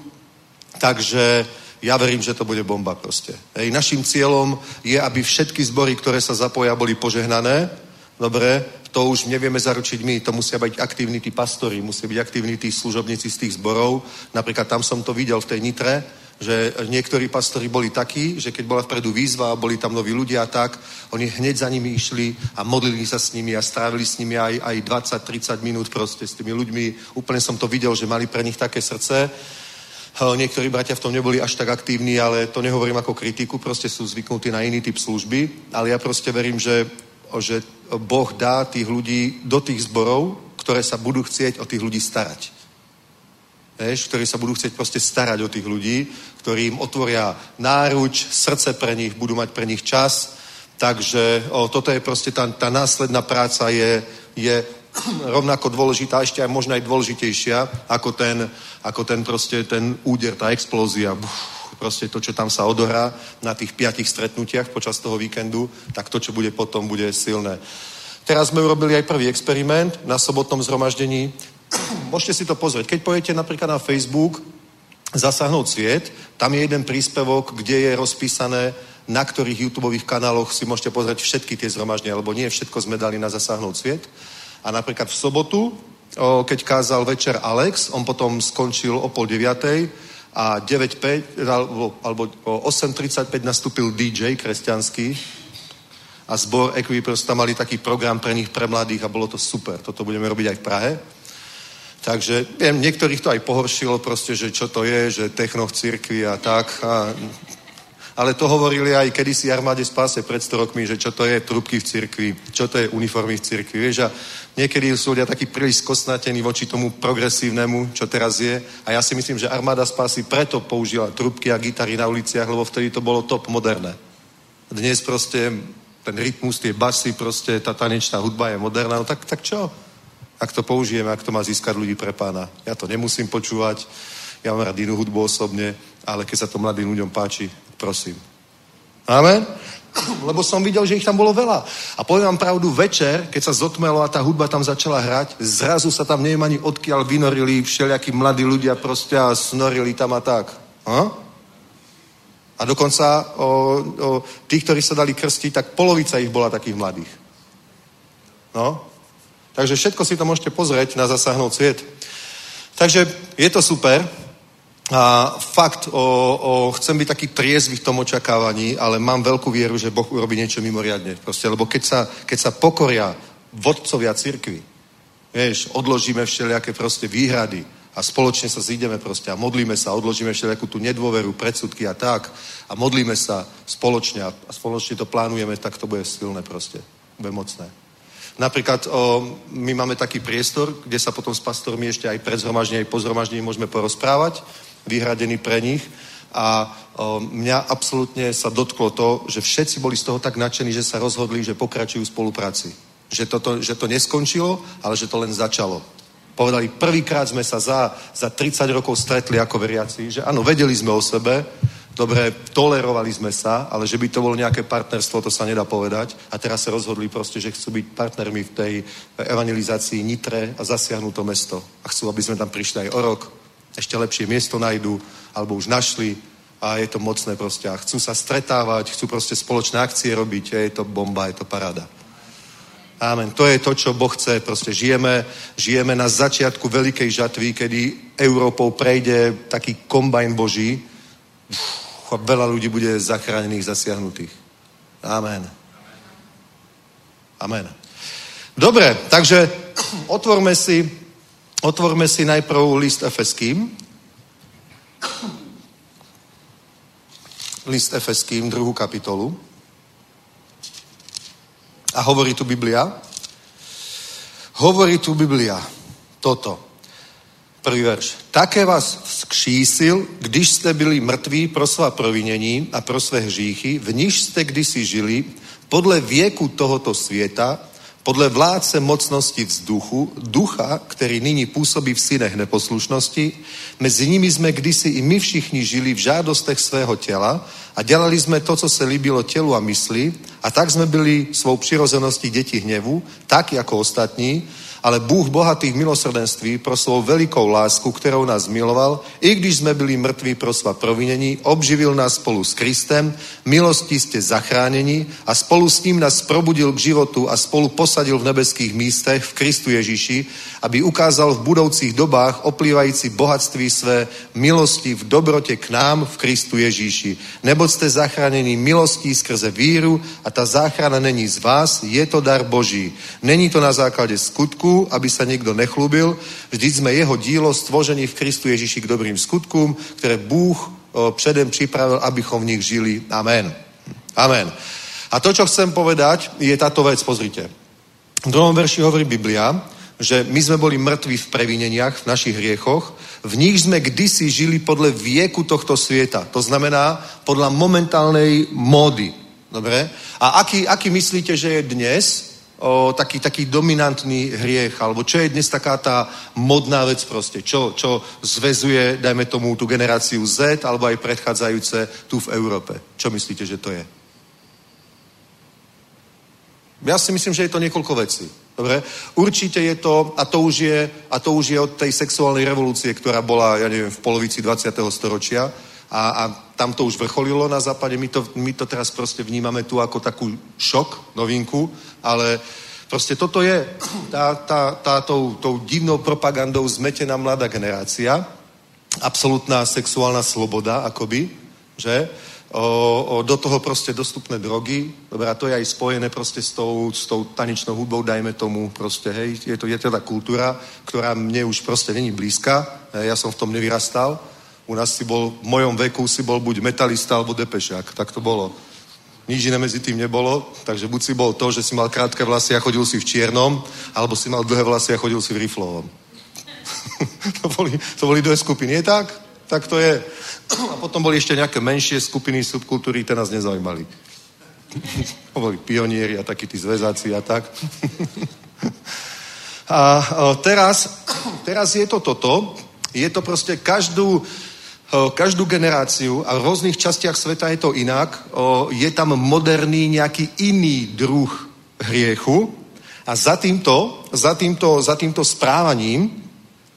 Takže ja verím, že to bude bomba proste. Hej, našim cieľom je, aby všetky zbory, ktoré sa zapoja, boli požehnané. Dobre, to už nevieme zaručiť my, to musia byť aktívni tí pastori, musia byť aktívni tí služobníci z tých zborov. Napríklad tam som to videl v tej Nitre, že niektorí pastori boli takí, že keď bola vpredu výzva a boli tam noví ľudia a tak, oni hneď za nimi išli a modlili sa s nimi a strávili s nimi aj, aj 20-30 minút proste s tými ľuďmi. Úplne som to videl, že mali pre nich také srdce. Niektorí bratia v tom neboli až tak aktívni, ale to nehovorím ako kritiku, proste sú zvyknutí na iný typ služby, ale ja proste verím, že, že Boh dá tých ľudí do tých zborov, ktoré sa budú chcieť o tých ľudí starať. Vieš, ktorí sa budú chcieť proste starať o tých ľudí, ktorí im otvoria náruč, srdce pre nich, budú mať pre nich čas. Takže o, toto je proste tá, tá následná práca je, je rovnako dôležitá, ešte aj možno aj dôležitejšia, ako ten, ako ten proste ten úder, tá explózia. Buf, proste to, čo tam sa odohrá na tých piatich stretnutiach počas toho víkendu, tak to, čo bude potom, bude silné. Teraz sme urobili aj prvý experiment na sobotnom zhromaždení. Môžete si to pozrieť. Keď pojete napríklad na Facebook Zasahnout sviet, tam je jeden príspevok, kde je rozpísané, na ktorých YouTube kanáloch si môžete pozrieť všetky tie zhromaždenia, lebo nie všetko sme dali na Zasahnout sviet. A napríklad v sobotu keď kázal večer Alex, on potom skončil o pol deviatej a 9.5, alebo, alebo o 8.35 nastúpil DJ kresťanský a zbor Equipers tam mali taký program pre nich, pre mladých a bolo to super. Toto budeme robiť aj v Prahe. Takže viem, niektorých to aj pohoršilo proste, že čo to je, že techno v cirkvi a tak. A, ale to hovorili aj kedysi armáde spáse pred 100 rokmi, že čo to je trubky v cirkvi, čo to je uniformy v cirkvi. Vieš, a niekedy sú ľudia takí príliš skosnatení voči tomu progresívnemu, čo teraz je. A ja si myslím, že armáda spásy preto použila trubky a gitary na uliciach, lebo vtedy to bolo top moderné. Dnes proste ten rytmus, tie basy, proste tá tanečná hudba je moderná, no tak, tak čo? Ak to použijeme, ak to má získať ľudí pre pána. Ja to nemusím počúvať, ja mám rád inú hudbu osobne, ale keď sa to mladým ľuďom páči, prosím. Amen? Lebo som videl, že ich tam bolo veľa. A poviem vám pravdu, večer, keď sa zotmelo a tá hudba tam začala hrať, zrazu sa tam neviem ani odkiaľ vynorili všelijakí mladí ľudia proste a snorili tam a tak. Ha? A dokonca o, o tých, ktorí sa dali krstiť, tak polovica ich bola takých mladých. No. Takže všetko si to môžete pozrieť na zasáhnout sviet. Takže je to super. A fakt, o, o, chcem byť taký triezvy v tom očakávaní, ale mám veľkú vieru, že Boh urobí niečo mimoriadne. Proste, lebo keď sa, keď sa pokoria vodcovia cirkvi, vieš, odložíme všelijaké proste výhrady, a spoločne sa zídeme proste a modlíme sa, odložíme všetkú tú nedôveru, predsudky a tak a modlíme sa spoločne a spoločne to plánujeme, tak to bude silné proste, bude mocné. Napríklad o, my máme taký priestor, kde sa potom s pastormi ešte aj pred zhromaždením, aj po zhromaždení môžeme porozprávať, vyhradený pre nich a o, mňa absolútne sa dotklo to, že všetci boli z toho tak nadšení, že sa rozhodli, že pokračujú v spolupráci. Že, toto, že to neskončilo, ale že to len začalo. Povedali, prvýkrát sme sa za, za 30 rokov stretli ako veriaci, že áno, vedeli sme o sebe, dobre, tolerovali sme sa, ale že by to bolo nejaké partnerstvo, to sa nedá povedať. A teraz sa rozhodli proste, že chcú byť partnermi v tej evangelizácii Nitre a zasiahnu to mesto. A chcú, aby sme tam prišli aj o rok, ešte lepšie miesto nájdu, alebo už našli a je to mocné proste. A chcú sa stretávať, chcú proste spoločné akcie robiť, je to bomba, je to paráda. Amen. To je to, čo Boh chce. Proste žijeme, žijeme na začiatku veľkej žatvy, kedy Európou prejde taký kombajn Boží a veľa ľudí bude zachránených, zasiahnutých. Amen. Amen. Dobre, takže otvorme si, otvorme si najprv list Efeským. List Efeským, druhú kapitolu. A hovorí tu Biblia? Hovorí tu Biblia toto. Prvý verš. Také vás vzkřísil, když jste byli mrtví pro svá provinění a pro své hříchy, v níž jste kdysi žili, podle věku tohoto světa, podle vládce mocnosti vzduchu, ducha, který nyní působí v synech neposlušnosti, mezi nimi jsme kdysi i my všichni žili v žádostech svého těla a dělali jsme to, co se líbilo tělu a mysli a tak jsme byli svou přirozeností děti hněvu, tak jako ostatní, ale Bůh bohatých milosrdenství pro svou velikou lásku, kterou nás miloval, i když jsme byli mrtví pro svá provinění, obživil nás spolu s Kristem, milostí ste zachráněni a spolu s ním nás probudil k životu a spolu posadil v nebeských místech v Kristu Ježíši, aby ukázal v budoucích dobách oplývající bohatství své milosti v dobrote k nám v Kristu Ježíši. Neboť ste zachráněni milostí skrze víru a ta záchrana není z vás, je to dar Boží. Není to na základě skutku, aby sa niekto nechlúbil. Vždy sme jeho dílo stvožení v Kristu Ježiši k dobrým skutkům, ktoré Bůh předem připravil, abychom v nich žili. Amen. Amen. A to, čo chcem povedať, je táto vec, pozrite. V druhom verši hovorí Biblia, že my sme boli mŕtvi v previneniach, v našich hriechoch, v nich sme kdysi žili podle vieku tohto sveta. To znamená podľa momentálnej módy. Dobre? A aký, aký myslíte, že je dnes? O, taký, taký dominantný hriech, alebo čo je dnes taká tá modná vec proste, čo, čo zvezuje, dajme tomu, tú generáciu Z, alebo aj predchádzajúce tu v Európe. Čo myslíte, že to je? Ja si myslím, že je to niekoľko vecí. Dobre? Určite je to, a to už je, a to už je od tej sexuálnej revolúcie, ktorá bola, ja neviem, v polovici 20. storočia, a, a tam to už vrcholilo na západe. My to, my to teraz proste vnímame tu ako takú šok, novinku, ale Proste toto je tá, tá, tá tou, tou divnou propagandou zmetená mladá generácia, absolútna sexuálna sloboda, akoby, že? O, o, do toho proste dostupné drogy, dobre, a to je aj spojené proste s tou, s tou tanečnou hudbou, dajme tomu, proste, hej, je to je teda kultúra, ktorá mne už proste není blízka, ja som v tom nevyrastal, u nás si bol, v mojom veku si bol buď metalista alebo depešák, tak to bolo. Nič iné medzi tým nebolo, takže buď si bol to, že si mal krátke vlasy a chodil si v čiernom, alebo si mal dlhé vlasy a chodil si v riflovom. to, boli, to boli dve skupiny, je tak? Tak to je. A potom boli ešte nejaké menšie skupiny, subkultúry, tie nás nezaujímali. to boli pionieri a takí tí zväzáci a tak. a teraz, teraz je to toto. Je to proste každú, každú generáciu a v rôznych častiach sveta je to inak. Je tam moderný nejaký iný druh hriechu a za týmto, za týmto, za týmto správaním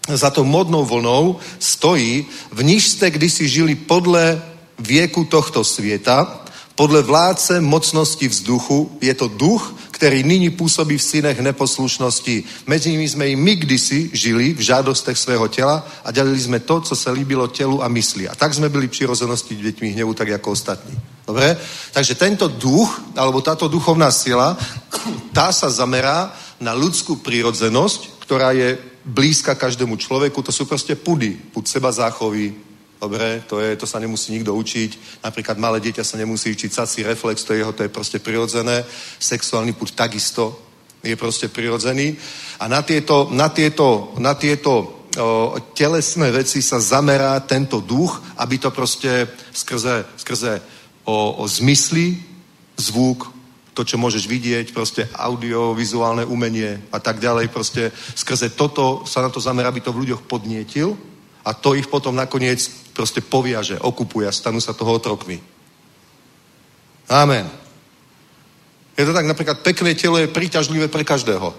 za tou modnou vlnou stojí, v níž ste kdysi žili podle vieku tohto svieta, podle vládce mocnosti vzduchu, je to duch, který nyní působí v synech neposlušnosti. Mezi nimi jsme i my kdysi žili v žádostech svého těla a dělali jsme to, co se líbilo tělu a mysli. A tak jsme byli přirozenosti dětmi hnevu, tak jako ostatní. Dobre? Takže tento duch, alebo táto duchovná sila, tá sa zamerá na ľudskú prírodzenosť, ktorá je blízka každému človeku, to sú proste pudy, pud seba záchovy, dobre, to, je, to sa nemusí nikto učiť, napríklad malé dieťa sa nemusí učiť sací reflex, to je jeho, to je proste prirodzené, sexuálny pud takisto je proste prirodzený. A na tieto, na tieto, na tieto o, telesné veci sa zamerá tento duch, aby to proste skrze, skrze o, o zmysly, zvuk, to, čo môžeš vidieť, proste audiovizuálne umenie a tak ďalej, proste skrze toto sa na to zamerá, aby to v ľuďoch podnietil a to ich potom nakoniec proste poviaže, okupuje a stanú sa toho otrokmi. Amen. Je to tak, napríklad pekné telo je príťažlivé pre každého.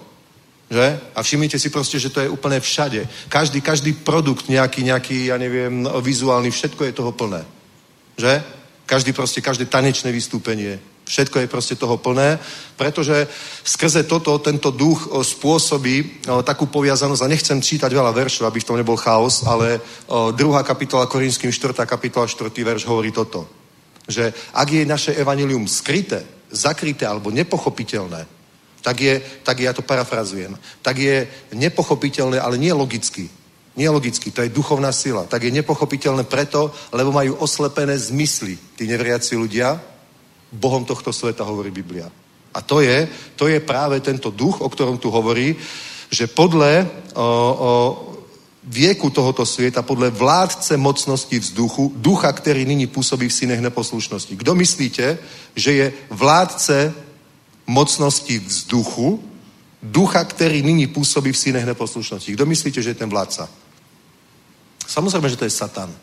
Že? A všimnite si proste, že to je úplne všade. Každý, každý produkt nejaký, nejaký, ja neviem, vizuálny, všetko je toho plné. Že? Každý proste, každé tanečné vystúpenie, Všetko je proste toho plné, pretože skrze toto tento duch spôsobí takú poviazanosť, a nechcem čítať veľa veršov, aby v tom nebol chaos, ale druhá kapitola Korinským, 4. kapitola, 4. verš hovorí toto. Že ak je naše evanilium skryté, zakryté alebo nepochopiteľné, tak je, tak ja to parafrazujem, tak je nepochopiteľné, ale nie logicky. Nie logicky, to je duchovná sila. Tak je nepochopiteľné preto, lebo majú oslepené zmysly tí nevriaci ľudia, Bohom tohto sveta, hovorí Biblia. A to je, to je práve tento duch, o ktorom tu hovorí, že podle o, o, vieku tohoto sveta, podle vládce mocnosti vzduchu, ducha, který nyní působí v synech neposlušnosti. Kdo myslíte, že je vládce mocnosti vzduchu, ducha, který nyní působí v synech neposlušnosti? Kdo myslíte, že je ten vládca? Samozrejme, že to je Satan.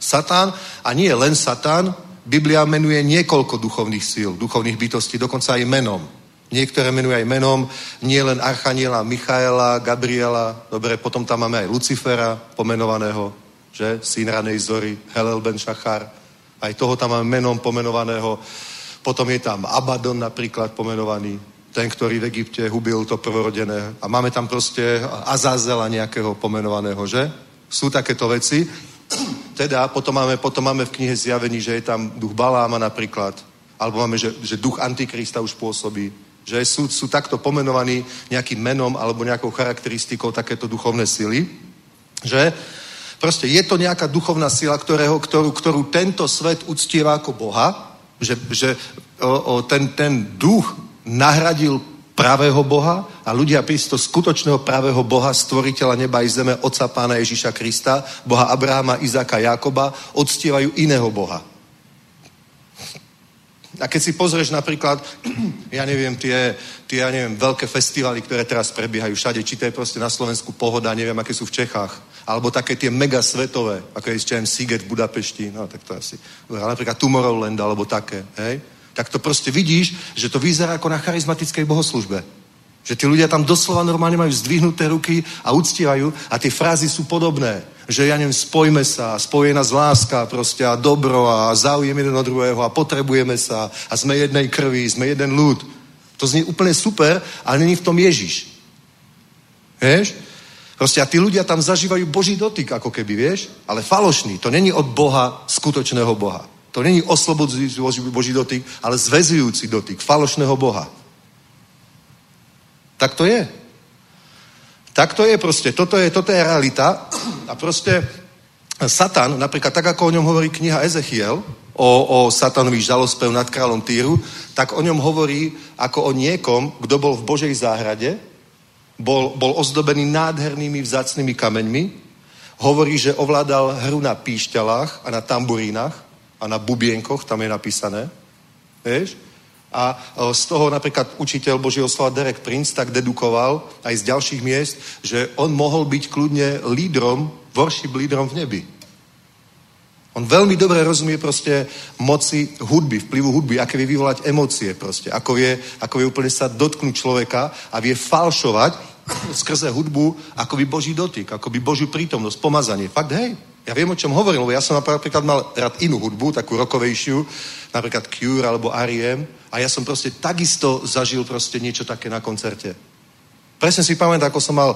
Satan, a nie len Satan, Biblia menuje niekoľko duchovných síl, duchovných bytostí, dokonca aj menom. Niektoré menuje aj menom, nie len Archaniela, Michaela, Gabriela, dobre, potom tam máme aj Lucifera, pomenovaného, že, syn ranej zory, Helel ben Šachar, aj toho tam máme menom pomenovaného. Potom je tam Abaddon napríklad pomenovaný, ten, ktorý v Egypte hubil to prvorodené. A máme tam proste Azazela nejakého pomenovaného, že? Sú takéto veci. Teda potom máme, potom máme v knihe zjavení, že je tam duch Baláma napríklad, alebo máme, že, že duch Antikrista už pôsobí, že sú, sú takto pomenovaní nejakým menom alebo nejakou charakteristikou takéto duchovné sily, že proste je to nejaká duchovná sila, ktorého, ktorú, ktorú tento svet uctieva ako Boha, že, že o, o, ten, ten duch nahradil pravého Boha a ľudia prísto skutočného pravého Boha, stvoriteľa neba i zeme, Otca Pána Ježíša Krista, Boha Abrahama, Izáka, Jakoba, odstievajú iného Boha. A keď si pozrieš napríklad, ja neviem, tie, tie ja neviem, veľké festivaly, ktoré teraz prebiehajú všade, či to je proste na Slovensku pohoda, neviem, aké sú v Čechách, alebo také tie mega svetové, ako je ešte Siget v Budapešti, no tak to asi, ale napríklad Tomorrowland, alebo také, hej? Tak to proste vidíš, že to vyzerá ako na charizmatickej bohoslužbe. Že tí ľudia tam doslova normálne majú zdvihnuté ruky a uctievajú a tie frázy sú podobné. Že ja neviem, spojme sa, spoje nás láska proste a dobro a záujem jeden od druhého a potrebujeme sa a sme jednej krvi, sme jeden ľud. To znie úplne super, ale není v tom Ježiš. Vieš? Proste a tí ľudia tam zažívajú Boží dotyk, ako keby, vieš? Ale falošný. To není od Boha, skutočného Boha. To není oslobodzujúci Boží dotyk, ale zväzujúci dotyk falošného Boha. Tak to je. Tak to je proste. Toto je, toto je realita. A proste Satan, napríklad tak, ako o ňom hovorí kniha Ezechiel, o, o satanový žalospev nad kráľom Týru, tak o ňom hovorí ako o niekom, kto bol v Božej záhrade, bol, bol ozdobený nádhernými vzácnými kameňmi, hovorí, že ovládal hru na píšťalách a na tamburínach a na bubienkoch, tam je napísané, vieš? A z toho napríklad učiteľ Božieho slova Derek Prince tak dedukoval aj z ďalších miest, že on mohol byť kľudne lídrom, worship lídrom v nebi. On veľmi dobre rozumie proste moci hudby, vplyvu hudby, aké vie vyvolať emócie proste, ako vie, ako vie úplne sa dotknúť človeka a vie falšovať skrze hudbu akoby Boží dotyk, akoby Božiu prítomnosť, pomazanie. Fakt, hej, ja viem, o čom hovorím, lebo ja som napríklad mal rád inú hudbu, takú rokovejšiu, napríklad Cure alebo R.E.M. a ja som proste takisto zažil proste niečo také na koncerte. Presne si pamätám, ako som mal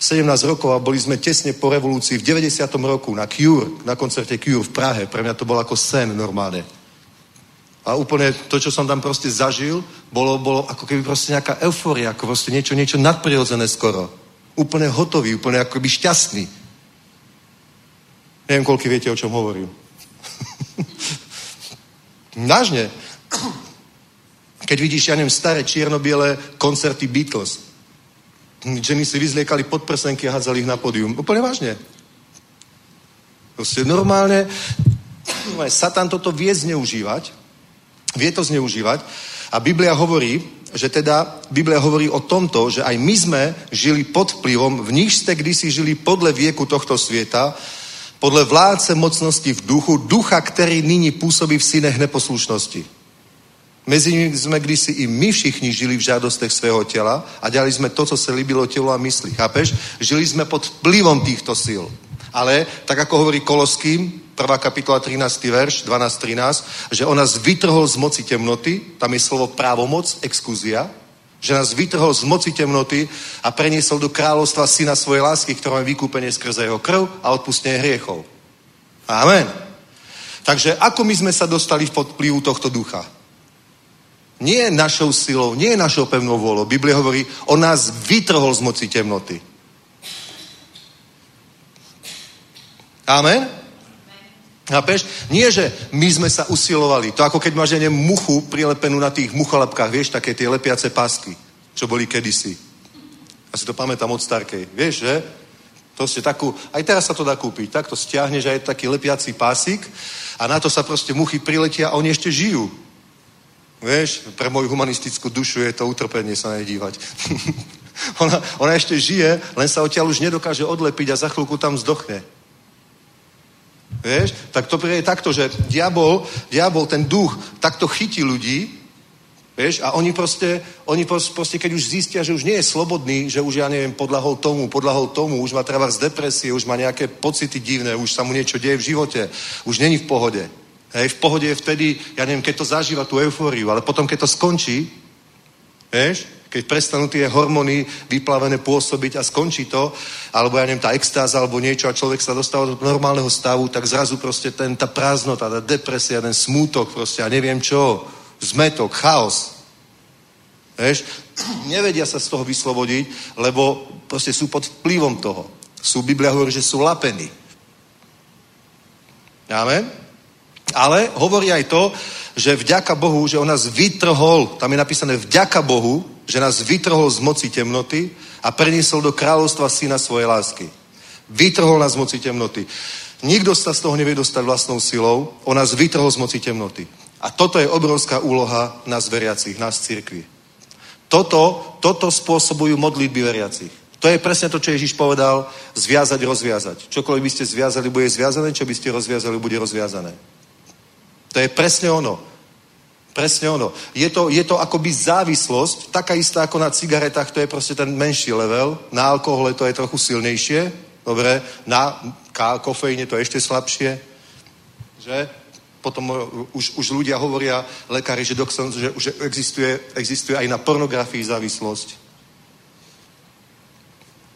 17 rokov a boli sme tesne po revolúcii v 90. roku na Cure, na koncerte Cure v Prahe. Pre mňa to bol ako sen normálne. A úplne to, čo som tam proste zažil, bolo, bolo ako keby proste nejaká euforia, ako proste niečo, niečo nadprirodzené skoro. Úplne hotový, úplne ako by šťastný. Neviem, koľko viete, o čom hovorím. Nážne. Keď vidíš, ja neviem, staré čierno-biele koncerty Beatles. Ženy si vyzliekali podprsenky a hádzali ich na pódium. Úplne vážne. Proste normálne, Satan toto vie zneužívať, vie to zneužívať a Biblia hovorí, že teda Biblia hovorí o tomto, že aj my sme žili pod vplyvom, v nich ste kdysi žili podle vieku tohto sveta, podle vládce mocnosti v duchu, ducha, který nyní působí v synech neposlušnosti. Mezi nimi sme kdysi i my všichni žili v žádostech svého těla a dělali jsme to, co se líbilo tělu a mysli. Chápeš? Žili jsme pod vplyvom týchto sil. Ale, tak ako hovorí Koloským, 1. kapitola 13. verš, 12-13, že on nás vytrhol z moci temnoty, tam je slovo právomoc, exkuzia, že nás vytrhol z moci temnoty a preniesol do kráľovstva syna svojej lásky, ktorá je vykúpenie skrze jeho krv a odpustenie hriechov. Amen. Takže ako my sme sa dostali pod vplyvu tohto ducha? Nie našou silou, nie našou pevnou vôľou. Biblia hovorí, on nás vytrhol z moci temnoty. Amen? Chápeš? Nie, že my sme sa usilovali. To ako keď máš neviem, muchu prilepenú na tých mucholepkách, vieš, také tie lepiace pásky, čo boli kedysi. Ja si to pamätám od starkej. Vieš, že? To ste takú, aj teraz sa to dá kúpiť. Tak to stiahneš aj taký lepiací pásik a na to sa proste muchy priletia a oni ešte žijú. Vieš, pre moju humanistickú dušu je to utrpenie sa nedívať. ona, ona ešte žije, len sa odtiaľ už nedokáže odlepiť a za chvíľku tam zdochne. Vieš? Tak to je takto, že diabol, diabol, ten duch, takto chytí ľudí, vieš, a oni proste, oni proste, keď už zistia, že už nie je slobodný, že už, ja neviem, podľahol tomu, podľahol tomu, už má treba z depresie, už má nejaké pocity divné, už sa mu niečo deje v živote, už není v pohode. Hej, v pohode je vtedy, ja neviem, keď to zažíva tú eufóriu, ale potom, keď to skončí, vieš, keď prestanú tie hormóny vyplavené pôsobiť a skončí to, alebo ja neviem, tá extáza alebo niečo a človek sa dostáva do normálneho stavu, tak zrazu proste ten, tá prázdnota, tá depresia, ten smútok proste a neviem čo, zmetok, chaos. Vieš, nevedia sa z toho vyslobodiť, lebo proste sú pod vplyvom toho. Sú, Biblia hovorí, že sú lapení. Amen? Ale hovorí aj to, že vďaka Bohu, že on nás vytrhol, tam je napísané vďaka Bohu, že nás vytrhol z moci temnoty a preniesol do kráľovstva syna svojej lásky. Vytrhol nás z moci temnoty. Nikto sa z toho nevie dostať vlastnou silou, on nás vytrhol z moci temnoty. A toto je obrovská úloha nás veriacich, nás cirkvi. Toto, toto spôsobujú modlitby veriacich. To je presne to, čo Ježiš povedal, zviazať, rozviazať. Čokoľvek by ste zviazali, bude zviazané, čo by ste rozviazali, bude rozviazané. To je presne ono. Presne ono. Je to, je to akoby závislosť, taká istá ako na cigaretách, to je proste ten menší level, na alkohole to je trochu silnejšie, dobre, na kofeíne to je ešte slabšie, že? Potom už, už ľudia hovoria, lekári, že, dokson, že, že existuje, existuje aj na pornografii závislosť.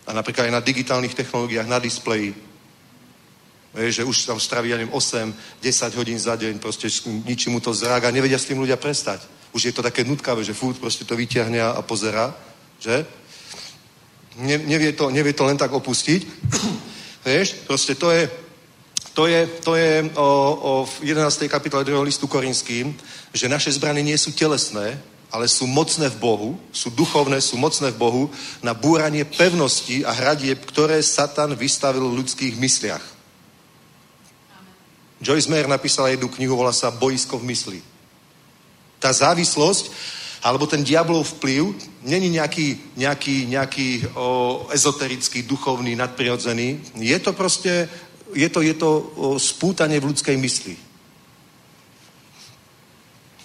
A napríklad aj na digitálnych technológiách, na displeji. Že už tam straví, ja neviem, 8, 10 hodín za deň, proste ničí mu to zrák a nevedia s tým ľudia prestať. Už je to také nutkavé, že furt proste to vyťahne a pozera, že? Ne, nevie, to, nevie to len tak opustiť. Vieš, proste to je, to je, to je o, o v 11. kapitole 2. listu Korinským, že naše zbrany nie sú telesné, ale sú mocné v Bohu, sú duchovné, sú mocné v Bohu na búranie pevností a hradieb, ktoré Satan vystavil v ľudských mysliach. Joyce Meyer napísala jednu knihu, volá sa Boisko v mysli. Tá závislosť, alebo ten diablov vplyv, není nejaký, nejaký, nejaký o, ezoterický, duchovný, nadprirodzený. Je to proste, je to, je to o, spútanie v ľudskej mysli.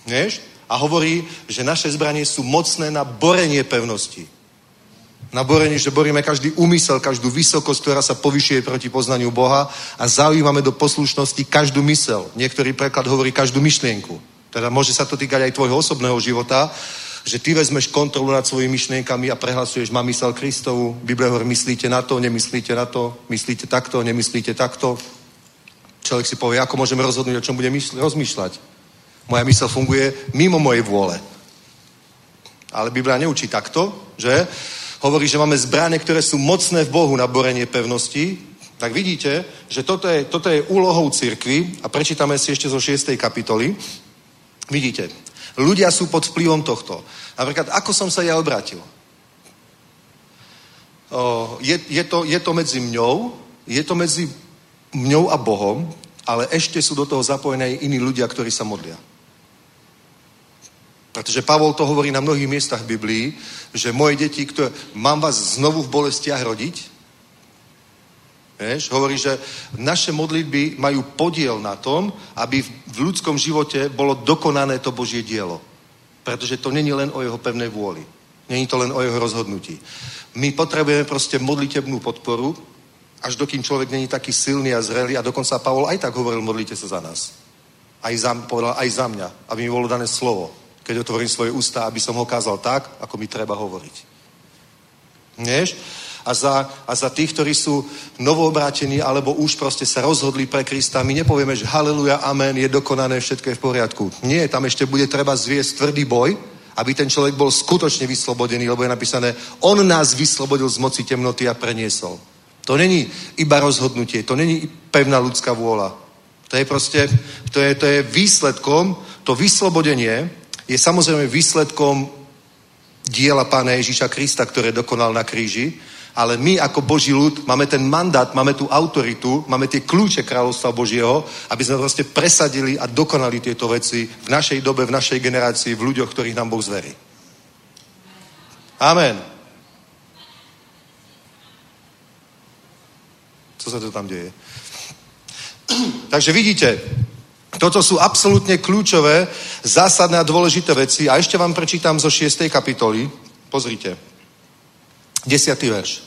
Vieš? A hovorí, že naše zbranie sú mocné na borenie pevnosti. Na borenie, že boríme každý úmysel, každú vysokosť, ktorá sa povyšuje proti poznaniu Boha a zaujímame do poslušnosti každú mysel. Niektorý preklad hovorí každú myšlienku. Teda môže sa to týkať aj tvojho osobného života, že ty vezmeš kontrolu nad svojimi myšlienkami a prehlasuješ, mám mysel Kristovu, Biblia hovorí, myslíte na to, nemyslíte na to, myslíte takto, nemyslíte takto. Človek si povie, ako môžem rozhodnúť, o čom budem rozmýšľať. Moja mysel funguje mimo mojej vôle. Ale Biblia neučí takto, že? Hovorí, že máme zbrane, ktoré sú mocné v Bohu na borenie pevnosti. Tak vidíte, že toto je, toto je úlohou cirkvy a prečítame si ešte zo 6. kapitoly. Vidíte, ľudia sú pod vplyvom tohto. Napríklad, ako som sa ja obratil? O, je, je, to, je to medzi mňou, je to medzi mňou a Bohom, ale ešte sú do toho zapojené iní ľudia, ktorí sa modlia. Pretože Pavol to hovorí na mnohých miestach v Biblii, že moje deti, ktoré, mám vás znovu v bolestiach rodiť, Vieš, hovorí, že naše modlitby majú podiel na tom, aby v ľudskom živote bolo dokonané to Božie dielo. Pretože to není len o jeho pevnej vôli. Není to len o jeho rozhodnutí. My potrebujeme proste modlitebnú podporu, až dokým človek není taký silný a zrelý a dokonca Pavol aj tak hovoril, modlite sa za nás. Aj za, povedal, aj za mňa, aby mi bolo dané slovo, keď otvorím svoje ústa, aby som ho kázal tak, ako mi treba hovoriť. Vieš? a za, a za tých, ktorí sú novoobrátení alebo už proste sa rozhodli pre Krista. My nepovieme, že haleluja, amen, je dokonané, všetko je v poriadku. Nie, tam ešte bude treba zviesť tvrdý boj, aby ten človek bol skutočne vyslobodený, lebo je napísané, on nás vyslobodil z moci temnoty a preniesol. To není iba rozhodnutie, to není pevná ľudská vôľa. To je proste, to je, to je výsledkom, to vyslobodenie je samozrejme výsledkom diela Pána Ježíša Krista, ktoré dokonal na kríži, ale my ako Boží ľud máme ten mandát, máme tú autoritu, máme tie kľúče kráľovstva Božieho, aby sme proste presadili a dokonali tieto veci v našej dobe, v našej generácii, v ľuďoch, ktorých nám Boh zverí. Amen. Co sa to tam deje? Takže vidíte, toto sú absolútne kľúčové, zásadné a dôležité veci. A ešte vám prečítam zo 6. kapitoly. Pozrite. Desiatý verš.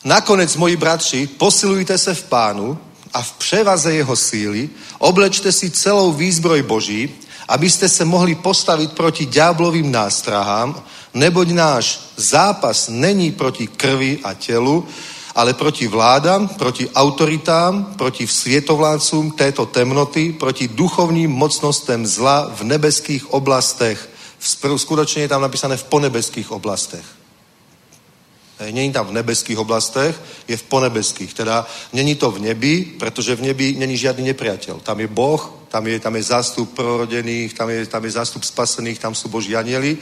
Nakonec, moji bratři, posilujte se v pánu a v převaze jeho síly, oblečte si celou výzbroj Boží, abyste se mohli postavit proti ďáblovým nástrahám, neboť náš zápas není proti krvi a tělu, ale proti vládám, proti autoritám, proti světovládcům této temnoty, proti duchovním mocnostem zla v nebeských oblastech. Skutočne je tam napísané v ponebeských oblastech. Není tam v nebeských oblastech, je v ponebeských. Teda není to v nebi, pretože v nebi není žiadny nepriateľ. Tam je Boh, tam je, tam je zástup prorodených, tam je, tam je zástup spasených, tam sú Boží anieli.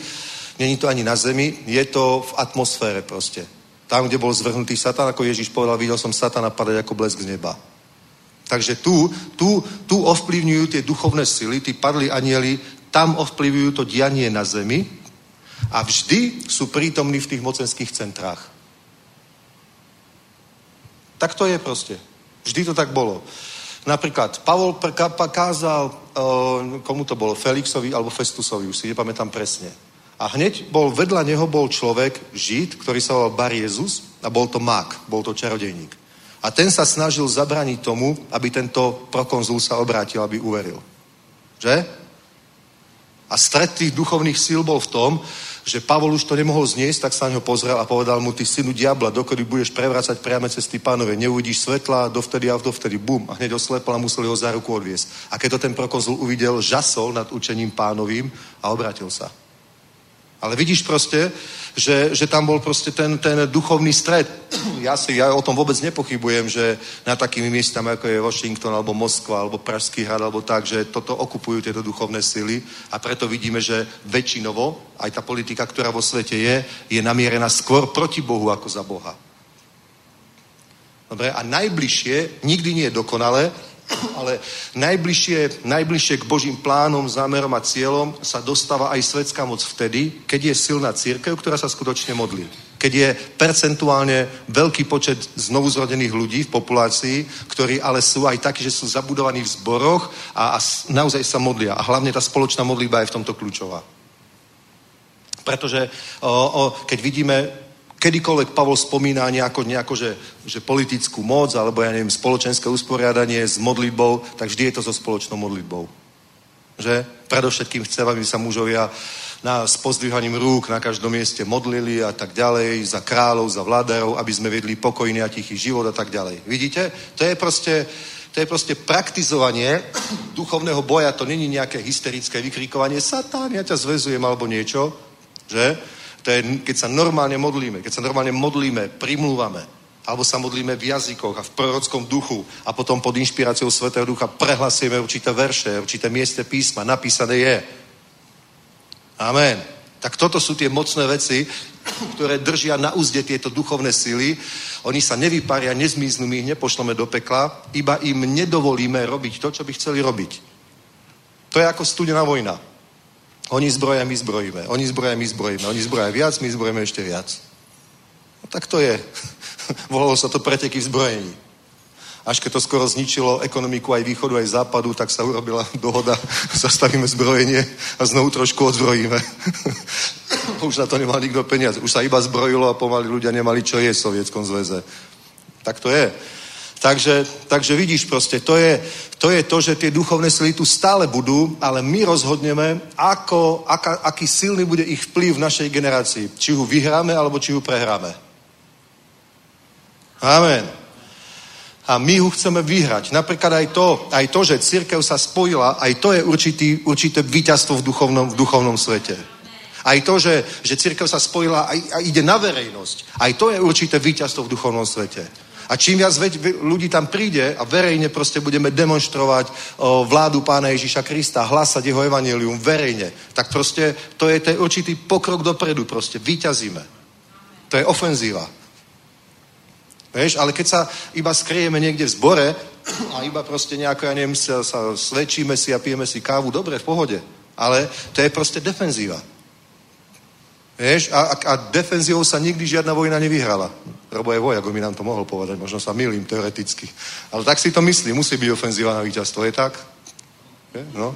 Není to ani na zemi, je to v atmosfére proste. Tam, kde bol zvrhnutý Satan, ako Ježiš povedal, videl som Satana padať ako blesk z neba. Takže tu, tu, tu ovplyvňujú tie duchovné sily, tí padli anieli, tam ovplyvňujú to dianie na zemi, a vždy sú prítomní v tých mocenských centrách. Tak to je proste. Vždy to tak bolo. Napríklad Pavol kázal, eh, komu to bolo, Felixovi alebo Festusovi, už si nepamätám presne. A hneď bol, vedľa neho bol človek, žid, ktorý sa volal Bar Jezus a bol to mák, bol to čarodejník. A ten sa snažil zabraniť tomu, aby tento prokonzul sa obrátil, aby uveril. Že? A stred tých duchovných síl bol v tom, že Pavol už to nemohol zniesť, tak sa na ňo pozrel a povedal mu, ty synu diabla, dokedy budeš prevrácať priame cesty pánové, neuvidíš svetla, dovtedy a dovtedy, bum, a hneď oslepol a museli ho za ruku odviesť. A keď to ten prokonzul uvidel, žasol nad učením pánovým a obratil sa. Ale vidíš proste, že, že tam bol proste ten, ten duchovný stred. Ja, si, ja o tom vôbec nepochybujem, že na takými miestami, ako je Washington, alebo Moskva, alebo Pražský hrad, alebo tak, že toto okupujú tieto duchovné sily a preto vidíme, že väčšinovo aj tá politika, ktorá vo svete je, je namierená skôr proti Bohu ako za Boha. Dobre, a najbližšie, nikdy nie je dokonalé, ale najbližšie, najbližšie k Božím plánom, zámerom a cieľom sa dostáva aj svetská moc vtedy, keď je silná církev, ktorá sa skutočne modlí. Keď je percentuálne veľký počet znovuzrodených ľudí v populácii, ktorí ale sú aj takí, že sú zabudovaní v zboroch a, a naozaj sa modlia. A hlavne tá spoločná modlíba je v tomto kľúčová. Pretože o, o, keď vidíme kedykoľvek Pavol spomína nejako, nejako že, že politickú moc, alebo ja neviem, spoločenské usporiadanie s modlitbou, tak vždy je to so spoločnou modlitbou. Že? Predovšetkým chcem, aby sa mužovia na, s pozdvihaním rúk na každom mieste modlili a tak ďalej, za kráľov, za vládarov, aby sme vedli pokojný a tichý život a tak ďalej. Vidíte? To je proste, to je proste praktizovanie duchovného boja, to není nejaké hysterické vykrikovanie, satán, ja ťa zvezujem alebo niečo, že? To je, keď sa normálne modlíme, keď sa normálne modlíme, primlúvame, alebo sa modlíme v jazykoch a v prorockom duchu a potom pod inšpiráciou Svetého Ducha prehlasujeme určité verše, určité mieste písma, napísané je. Amen. Tak toto sú tie mocné veci, ktoré držia na úzde tieto duchovné sily. Oni sa nevyparia, nezmiznú, my ich nepošleme do pekla, iba im nedovolíme robiť to, čo by chceli robiť. To je ako studená vojna. Oni zbroja, my zbrojíme. Oni zbroja, my zbrojíme. Oni zbroja viac, my zbrojíme ešte viac. No tak to je. Volalo sa to preteky v zbrojení. Až keď to skoro zničilo ekonomiku aj východu, aj západu, tak sa urobila dohoda, zastavíme zbrojenie a znovu trošku odzbrojíme. Už na to nemal nikto peniaz. Už sa iba zbrojilo a pomaly ľudia nemali čo jesť v Sovietskom zväze. Tak to je. Takže, takže vidíš proste, to je, to je to, že tie duchovné sily tu stále budú, ale my rozhodneme, ako, aká, aký silný bude ich vplyv v našej generácii. Či ho vyhráme, alebo či ho prehráme. Amen. A my ho chceme vyhrať. Napríklad aj to, aj to, že církev sa spojila, aj to je určitý, určité víťazstvo v duchovnom, v duchovnom svete. Aj to, že, že církev sa spojila a, a ide na verejnosť. Aj to je určité víťazstvo v duchovnom svete. A čím viac ľudí tam príde a verejne proste budeme demonstrovať vládu pána Ježíša Krista, hlasať jeho evanelium verejne, tak proste to je ten určitý pokrok dopredu, proste vyťazíme. To je ofenzíva. Vieš, ale keď sa iba skrieme niekde v zbore a iba proste nejako, ja neviem, sa, sa svedčíme si a pijeme si kávu, dobre, v pohode. Ale to je proste defenzíva. Vieš, a, a, a defenzívou sa nikdy žiadna vojna nevyhrala. Robo je vojak, mi nám to mohol povedať, možno sa milím teoreticky. Ale tak si to myslí, musí byť ofenzíva na víťazstvo, je tak? Je? No.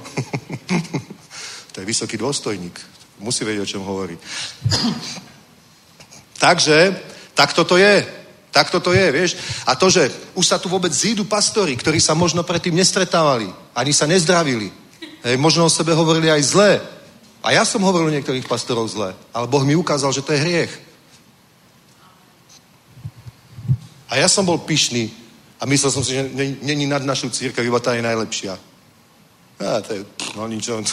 to je vysoký dôstojník. Musí vedieť, o čom hovorí. Takže, tak toto je. Tak toto je, vieš. A to, že už sa tu vôbec zídu pastori, ktorí sa možno predtým nestretávali, ani sa nezdravili. Hej, možno o sebe hovorili aj zlé. A ja som hovoril niektorých pastorov zle, ale Boh mi ukázal, že to je hriech. A ja som bol pyšný a myslel som si, že není nad našu církev, iba tá je najlepšia. A to je, no ničo.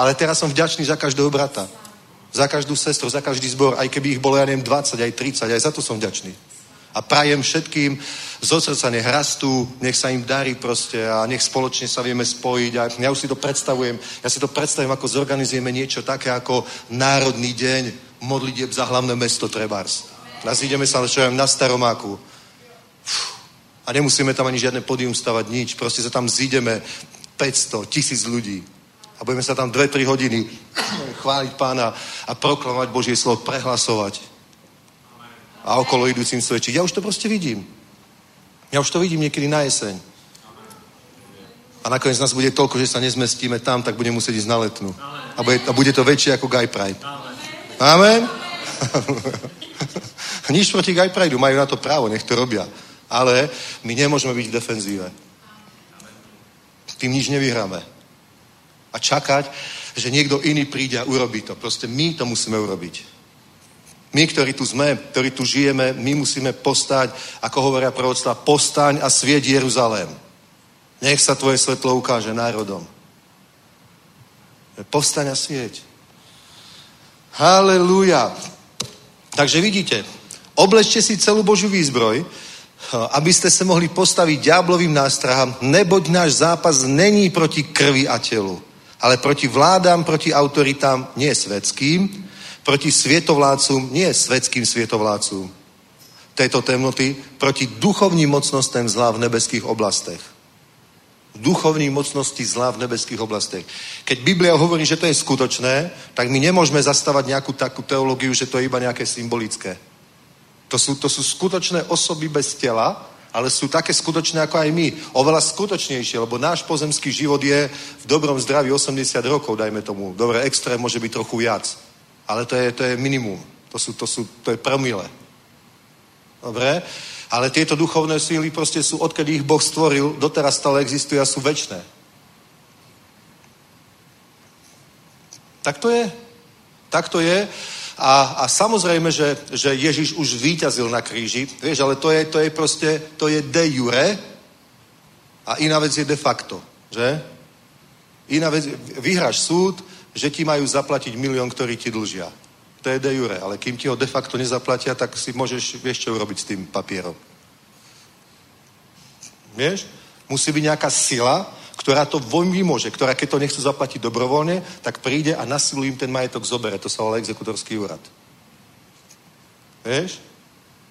ale teraz som vďačný za každého brata. Za každú sestru, za každý zbor, aj keby ich bolo, ja neviem, 20, aj 30, aj za to som vďačný. A prajem všetkým zo srdca nech rastú, nech sa im darí proste a nech spoločne sa vieme spojiť. A ja už si to predstavujem, ja si to predstavím, ako zorganizujeme niečo také ako Národný deň modlitieb za hlavné mesto Trebars. A zídeme sa na Staromáku. A nemusíme tam ani žiadne podium stavať, nič. Proste sa tam zídeme 500, tisíc ľudí. A budeme sa tam 2-3 hodiny chváliť pána a proklamovať Božie slovo, prehlasovať a okolo idúcim svedčiť. Ja už to proste vidím. Ja už to vidím niekedy na jeseň. A nakoniec nás bude toľko, že sa nezmestíme tam, tak budeme musieť ísť na letnú. A bude, a bude to väčšie ako Guy Pride. Amen? Nič proti Guy Prideu, majú na to právo, nech to robia. Ale my nemôžeme byť v defenzíve. Tým nič nevyhráme. A čakať, že niekto iný príde a urobí to. Proste my to musíme urobiť. My, ktorí tu sme, ktorí tu žijeme, my musíme postať, ako hovoria prorodstva, postaň a svieť Jeruzalém. Nech sa tvoje svetlo ukáže národom. Postaň a svieť. Halelúja. Takže vidíte, oblečte si celú Božiu výzbroj, aby ste sa mohli postaviť diablovým nástrahám, neboť náš zápas není proti krvi a telu, ale proti vládám, proti autoritám, nie svetským, proti svietovládcům, nie svetským svietovládcům tejto temnoty, proti duchovním mocnostem zlá v nebeských oblastech. Duchovní mocnosti zlá v nebeských oblastech. Keď Biblia hovorí, že to je skutočné, tak my nemôžeme zastávať nejakú takú teológiu, že to je iba nejaké symbolické. To sú, to sú skutočné osoby bez tela, ale sú také skutočné ako aj my. Oveľa skutočnejšie, lebo náš pozemský život je v dobrom zdraví 80 rokov, dajme tomu. Dobre, extrém môže byť trochu viac. Ale to je, to je minimum. To, sú, to, sú, to je promile. Dobre? Ale tieto duchovné síly proste sú, odkedy ich Boh stvoril, doteraz stále existujú a sú väčné. Tak to je. Tak to je. A, a samozrejme, že, že Ježiš už výťazil na kríži, vieš, ale to je, to je proste, to je de jure a iná vec je de facto, že? Iná vec, vyhráš súd, že ti majú zaplatiť milión, ktorý ti dlžia. To je de jure, ale kým ti ho de facto nezaplatia, tak si môžeš, vieš čo urobiť s tým papierom. Vieš? Musí byť nejaká sila, ktorá to vymôže, ktorá keď to nechcú zaplatiť dobrovoľne, tak príde a na silu im ten majetok zobere. To sa volá exekutorský úrad. Vieš?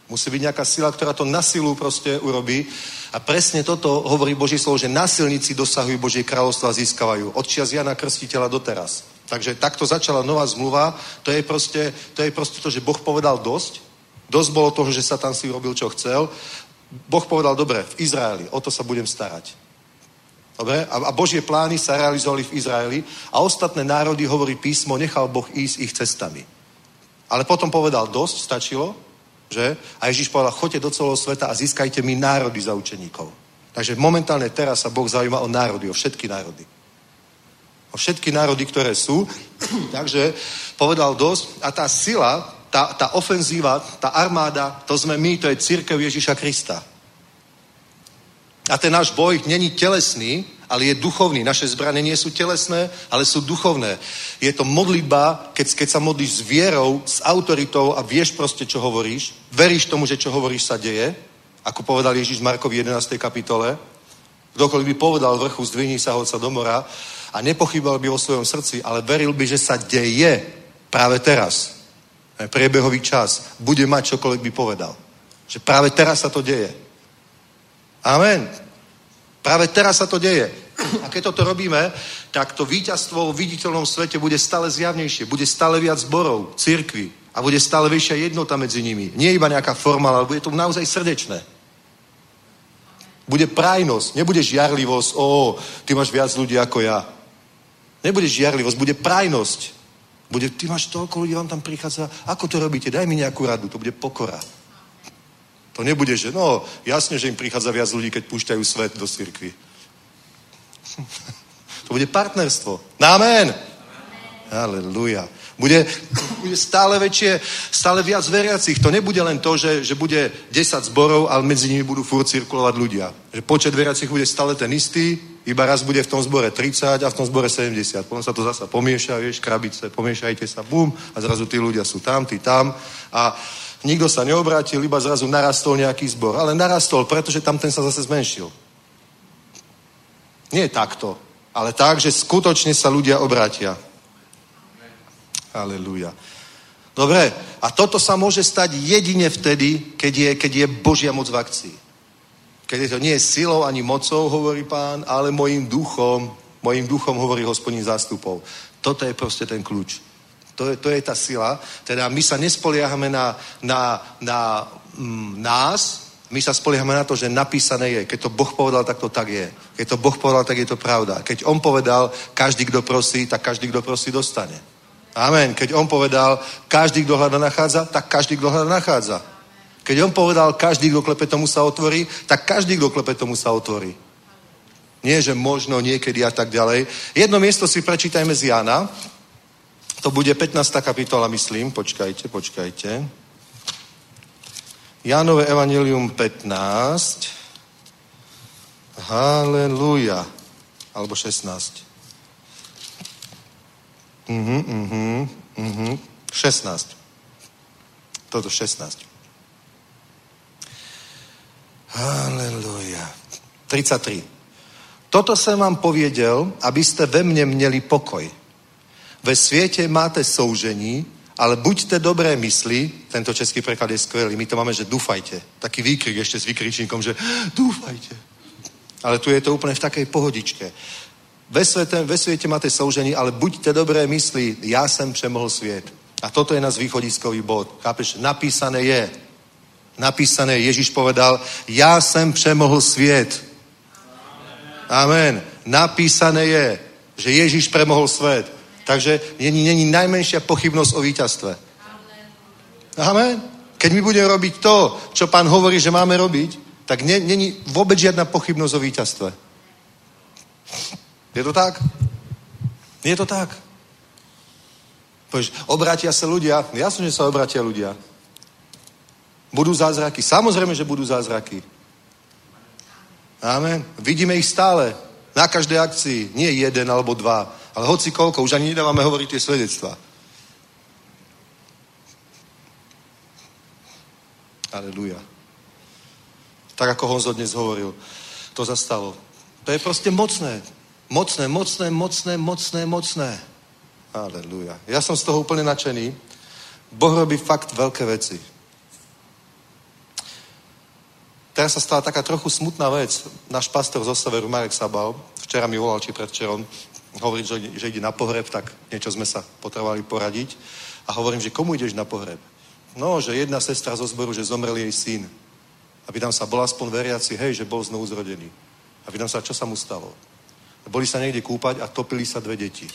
Musí byť nejaká sila, ktorá to na silu proste urobí. A presne toto hovorí Boží slovo, že násilníci dosahujú Božie kráľovstvo a získavajú. Od čias Jana Krstiteľa doteraz. Takže takto začala nová zmluva. To je proste to, je proste to že Boh povedal dosť. Dosť bolo toho, že Satan si robil, čo chcel. Boh povedal, dobre, v Izraeli, o to sa budem starať. Dobre? A, a Božie plány sa realizovali v Izraeli a ostatné národy, hovorí písmo, nechal Boh ísť ich cestami. Ale potom povedal, dosť, stačilo, že? A Ježíš povedal, choďte do celého sveta a získajte mi národy za učeníkov. Takže momentálne teraz sa Boh zaujíma o národy, o všetky národy. O všetky národy, ktoré sú. Takže povedal dosť. A tá sila, tá, tá ofenzíva, tá armáda, to sme my, to je církev Ježíša Krista. A ten náš boj není telesný, ale je duchovný. Naše zbranie nie sú telesné, ale sú duchovné. Je to modlitba, keď, keď sa modlíš s vierou, s autoritou a vieš proste, čo hovoríš, veríš tomu, že čo hovoríš sa deje, ako povedal Ježíš Markovi 11. kapitole, kdokoľvek by povedal vrchu, zdvihni sa hoca do mora a nepochybal by vo svojom srdci, ale veril by, že sa deje práve teraz. Priebehový čas. Bude mať čokoľvek by povedal. Že práve teraz sa to deje. Amen. Práve teraz sa to deje. A keď toto robíme, tak to víťazstvo v viditeľnom svete bude stále zjavnejšie. Bude stále viac zborov, církvy a bude stále vyššia jednota medzi nimi. Nie iba nejaká forma, ale bude to naozaj srdečné. Bude prajnosť, nebude žiarlivosť, o, ty máš viac ľudí ako ja. Nebude žiarlivosť, bude prajnosť. Bude, ty máš toľko ľudí, vám tam prichádza, ako to robíte, daj mi nejakú radu, to bude pokora. To nebude, že no, jasne, že im prichádza viac ľudí, keď púšťajú svet do cirkvi. to bude partnerstvo. Amen. Aleluja. Bude, bude stále väčšie, stále viac veriacich. To nebude len to, že, že bude 10 zborov, ale medzi nimi budú furt cirkulovať ľudia. Že počet veriacich bude stále ten istý, iba raz bude v tom zbore 30 a v tom zbore 70. Potom sa to zasa pomieša, vieš, krabice, pomiešajte sa, bum, a zrazu tí ľudia sú tam, tí tam. A nikto sa neobrátil, iba zrazu narastol nejaký zbor. Ale narastol, pretože tam ten sa zase zmenšil. Nie takto, ale tak, že skutočne sa ľudia obrátia. Aleluja. Dobre, a toto sa môže stať jedine vtedy, keď je, keď je Božia moc v akcii. Keď je to nie silou ani mocou, hovorí pán, ale mojim duchom, mojim duchom hovorí hospodín zástupov. Toto je proste ten kľúč. To je, to je tá sila. Teda my sa nespoliehame na, na, na mm, nás, my sa spoliehame na to, že napísané je. Keď to Boh povedal, tak to tak je. Keď to Boh povedal, tak je to pravda. Keď On povedal, každý, kto prosí, tak každý, kto prosí, dostane. Amen. Keď on povedal, každý, kto hľada, nachádza, tak každý, kto hľada, nachádza. Keď on povedal, každý, kto klepe, tomu sa otvorí, tak každý, kto klepe, tomu sa otvorí. Nie, že možno niekedy a tak ďalej. Jedno miesto si prečítajme z Jana. To bude 15. kapitola, myslím. Počkajte, počkajte. Jánové Evangelium 15. Haleluja. Alebo 16. Mhm, mhm, mhm. 16. Toto 16. Haleluja. 33. Toto som vám poviedel, aby ste ve mne měli pokoj. Ve sviete máte soužení, ale buďte dobré mysli, tento český preklad je skvelý, my to máme, že dúfajte. Taký výkrik ešte s vykričníkom, že dúfajte. Ale tu je to úplne v takej pohodičke. Ve svete, ve svete máte soužení, ale buďte dobré mysli, ja jsem přemohl svět. A toto je náš východiskový bod. Chápeš? Napísané je. Napísané, Ježíš povedal, ja jsem přemohl svět. Amen. Napísané je, že Ježíš premohol svet. Takže není, není najmenšia pochybnosť o víťazstve. Amen. Keď my budeme robiť to, čo pán hovorí, že máme robiť, tak není vôbec žiadna pochybnosť o víťazstve. Je to tak? Je to tak? Povieš, obratia sa ľudia. Jasne, že sa obratia ľudia. Budú zázraky. Samozrejme, že budú zázraky. Amen. Vidíme ich stále. Na každej akcii. Nie jeden alebo dva. Ale hoci koľko. Už ani nedávame hovoriť tie svedectvá. Aleluja. Tak ako Honzo dnes hovoril. To zastalo. To je proste mocné. Mocné, mocné, mocné, mocné, mocné. Aleluja. Ja som z toho úplne nadšený. Boh robí fakt veľké veci. Teraz sa stala taká trochu smutná vec. Náš pastor zo severu, Marek Sabal, včera mi volal, či predvčerom, hovorí, že, že ide na pohreb, tak niečo sme sa potrebovali poradiť. A hovorím, že komu ideš na pohreb? No, že jedna sestra zo zboru, že zomrel jej syn. A pýtam sa, bol aspoň veriaci, hej, že bol znovu zrodený. A pýtam sa, čo sa mu stalo? Boli sa niekde kúpať a topili sa dve deti.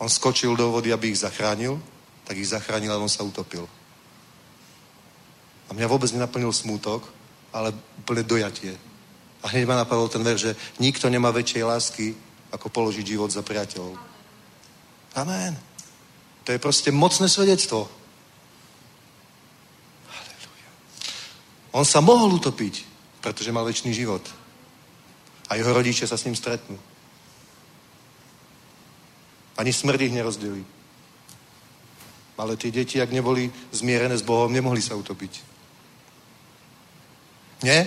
On skočil do vody, aby ich zachránil, tak ich zachránil a on sa utopil. A mňa vôbec nenaplnil smútok, ale úplne dojatie. A hneď ma napadol ten ver, že nikto nemá väčšej lásky, ako položiť život za priateľov. Amen. To je proste mocné svedectvo. Halleluja. On sa mohol utopiť, pretože mal väčší život. A jeho rodiče sa s ním stretnú. Ani smrť ich nerozdelí. Ale tie deti, ak neboli zmierené s Bohom, nemohli sa utopiť. Nie?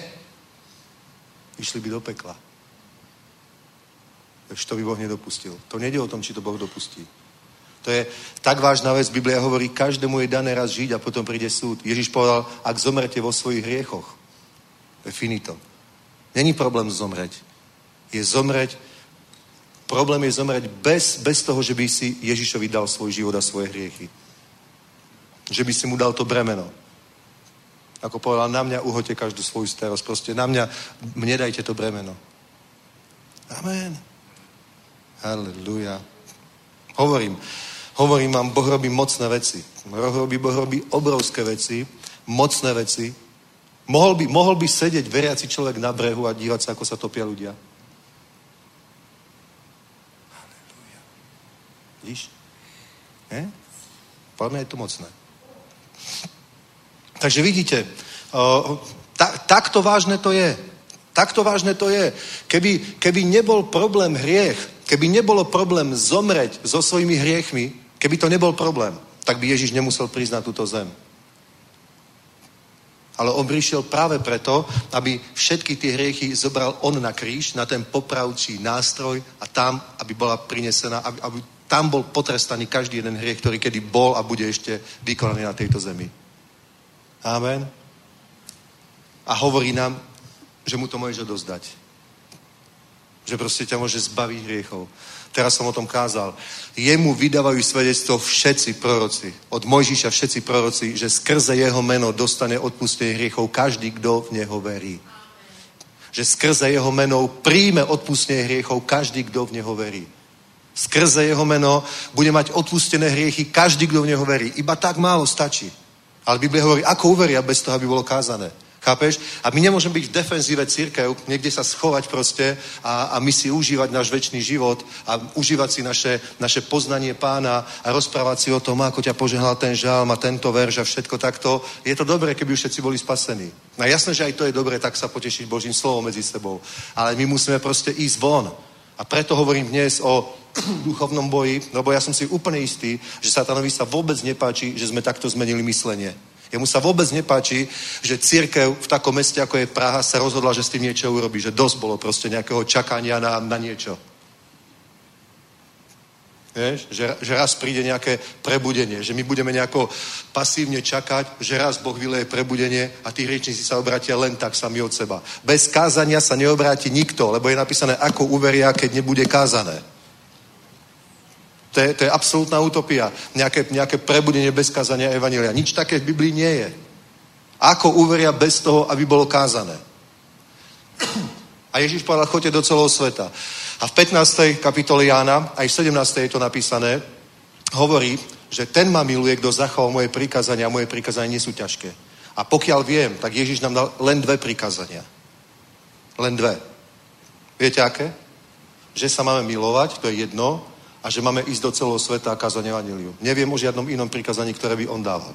Išli by do pekla. Takže to by Boh nedopustil. To nejde o tom, či to Boh dopustí. To je tak vážna vec. Biblia hovorí, každému je dané raz žiť a potom príde súd. Ježiš povedal, ak zomrete vo svojich hriechoch, je finito. Není problém zomreť. Je zomreť, problém je zomreť bez, bez toho, že by si Ježišovi dal svoj život a svoje hriechy. Že by si mu dal to bremeno. Ako povedal, na mňa uhote každú svoju starosť. Proste na mňa, mne dajte to bremeno. Amen. Halleluja. Hovorím, hovorím vám, Boh robí mocné veci. Robí, boh robí obrovské veci, mocné veci. Mohol by, mohol by sedieť veriaci človek na brehu a dívať sa, ako sa topia ľudia. Vidíš? Ne? Podľa je to mocné. Takže vidíte, ta, takto vážne to je. Takto vážne to je. Keby, keby nebol problém hriech, keby nebolo problém zomreť so svojimi hriechmi, keby to nebol problém, tak by Ježiš nemusel prísť na túto zem. Ale on prišiel práve preto, aby všetky tie hriechy zobral on na kríž, na ten popravčí nástroj a tam, aby bola prinesená, aby, aby tam bol potrestaný každý jeden hriech, ktorý kedy bol a bude ešte vykonaný na tejto zemi. Amen. A hovorí nám, že mu to môžeš odozdať. Že proste ťa môže zbaviť hriechov. Teraz som o tom kázal. Jemu vydávajú svedectvo všetci proroci. Od Mojžiša všetci proroci, že skrze jeho meno dostane odpustenie hriechov každý, kto v neho verí. Že skrze jeho menou príjme odpustenie hriechov každý, kto v neho verí. Skrze jeho meno bude mať odpustené hriechy každý, kto v neho verí. Iba tak málo stačí. Ale Biblia hovorí, ako uveria bez toho, aby bolo kázané. Chápeš? A my nemôžeme byť v defenzíve církev, niekde sa schovať proste a, a my si užívať náš väčší život a užívať si naše, naše poznanie pána a rozprávať si o tom, ako ťa požehnal ten žalm a tento verš a všetko takto. Je to dobré, keby už všetci boli spasení. No jasné, že aj to je dobré, tak sa potešiť Božím slovom medzi sebou. Ale my musíme proste ísť von. A preto hovorím dnes o duchovnom boji, lebo ja som si úplne istý, že satanovi sa vôbec nepáči, že sme takto zmenili myslenie. Jemu sa vôbec nepáči, že církev v takom meste, ako je Praha, sa rozhodla, že s tým niečo urobí. Že dosť bolo proste nejakého čakania na, na niečo. Vieš? Že, že raz príde nejaké prebudenie, že my budeme nejako pasívne čakať, že raz Boh vyleje prebudenie a tí riečníci sa obratia len tak sami od seba. Bez kázania sa neobráti nikto, lebo je napísané, ako uveria, keď nebude kázané. To je, to je absolútna utopia. Nejaké, nejaké prebudenie bez kázania Evanília. Nič také v Biblii nie je. Ako uveria bez toho, aby bolo kázané? A Ježiš povedal, choďte do celého sveta. A v 15. kapitole Jána, aj v 17. je to napísané, hovorí, že ten ma miluje, kto zachoval moje prikázania a moje prikázania nie sú ťažké. A pokiaľ viem, tak Ježiš nám dal len dve prikázania. Len dve. Viete aké? Že sa máme milovať, to je jedno, a že máme ísť do celého sveta a kázať evaniliu. Neviem o žiadnom inom prikazaní, ktoré by on dával.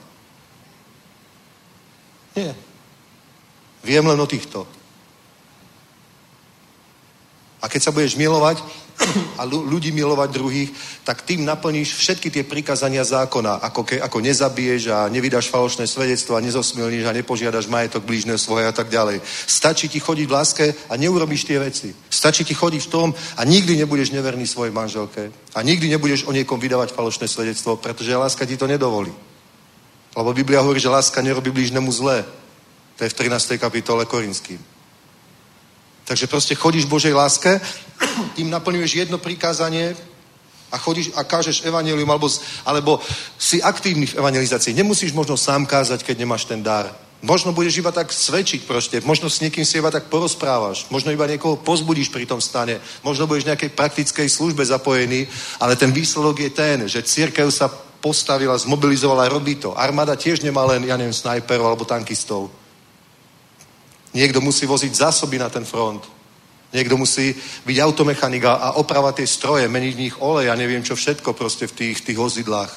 Nie. Viem len o týchto. A keď sa budeš milovať a ľudí milovať druhých, tak tým naplníš všetky tie prikazania zákona, ako, ke, ako nezabiješ a nevydáš falošné svedectvo a nezosmilníš a nepožiadaš majetok blížneho svoje a tak ďalej. Stačí ti chodiť v láske a neurobíš tie veci. Stačí ti chodiť v tom a nikdy nebudeš neverný svojej manželke a nikdy nebudeš o niekom vydávať falošné svedectvo, pretože láska ti to nedovolí. Lebo Biblia hovorí, že láska nerobí blížnemu zlé. To je v 13. kapitole Korinským. Takže proste chodíš v Božej láske, tým naplňuješ jedno prikázanie a chodíš a kážeš evanelium, alebo, alebo si aktívny v evangelizácii. Nemusíš možno sám kázať, keď nemáš ten dar. Možno budeš iba tak svedčiť proste, možno s niekým si iba tak porozprávaš, možno iba niekoho pozbudíš pri tom stane, možno budeš v nejakej praktickej službe zapojený, ale ten výsledok je ten, že církev sa postavila, zmobilizovala, robí to. Armáda tiež nemá len, ja neviem, snajperov alebo tankistov. Niekto musí voziť zásoby na ten front. Niekto musí byť automechanik a opravať tie stroje, meniť v nich olej a neviem čo všetko proste v tých, tých vozidlách.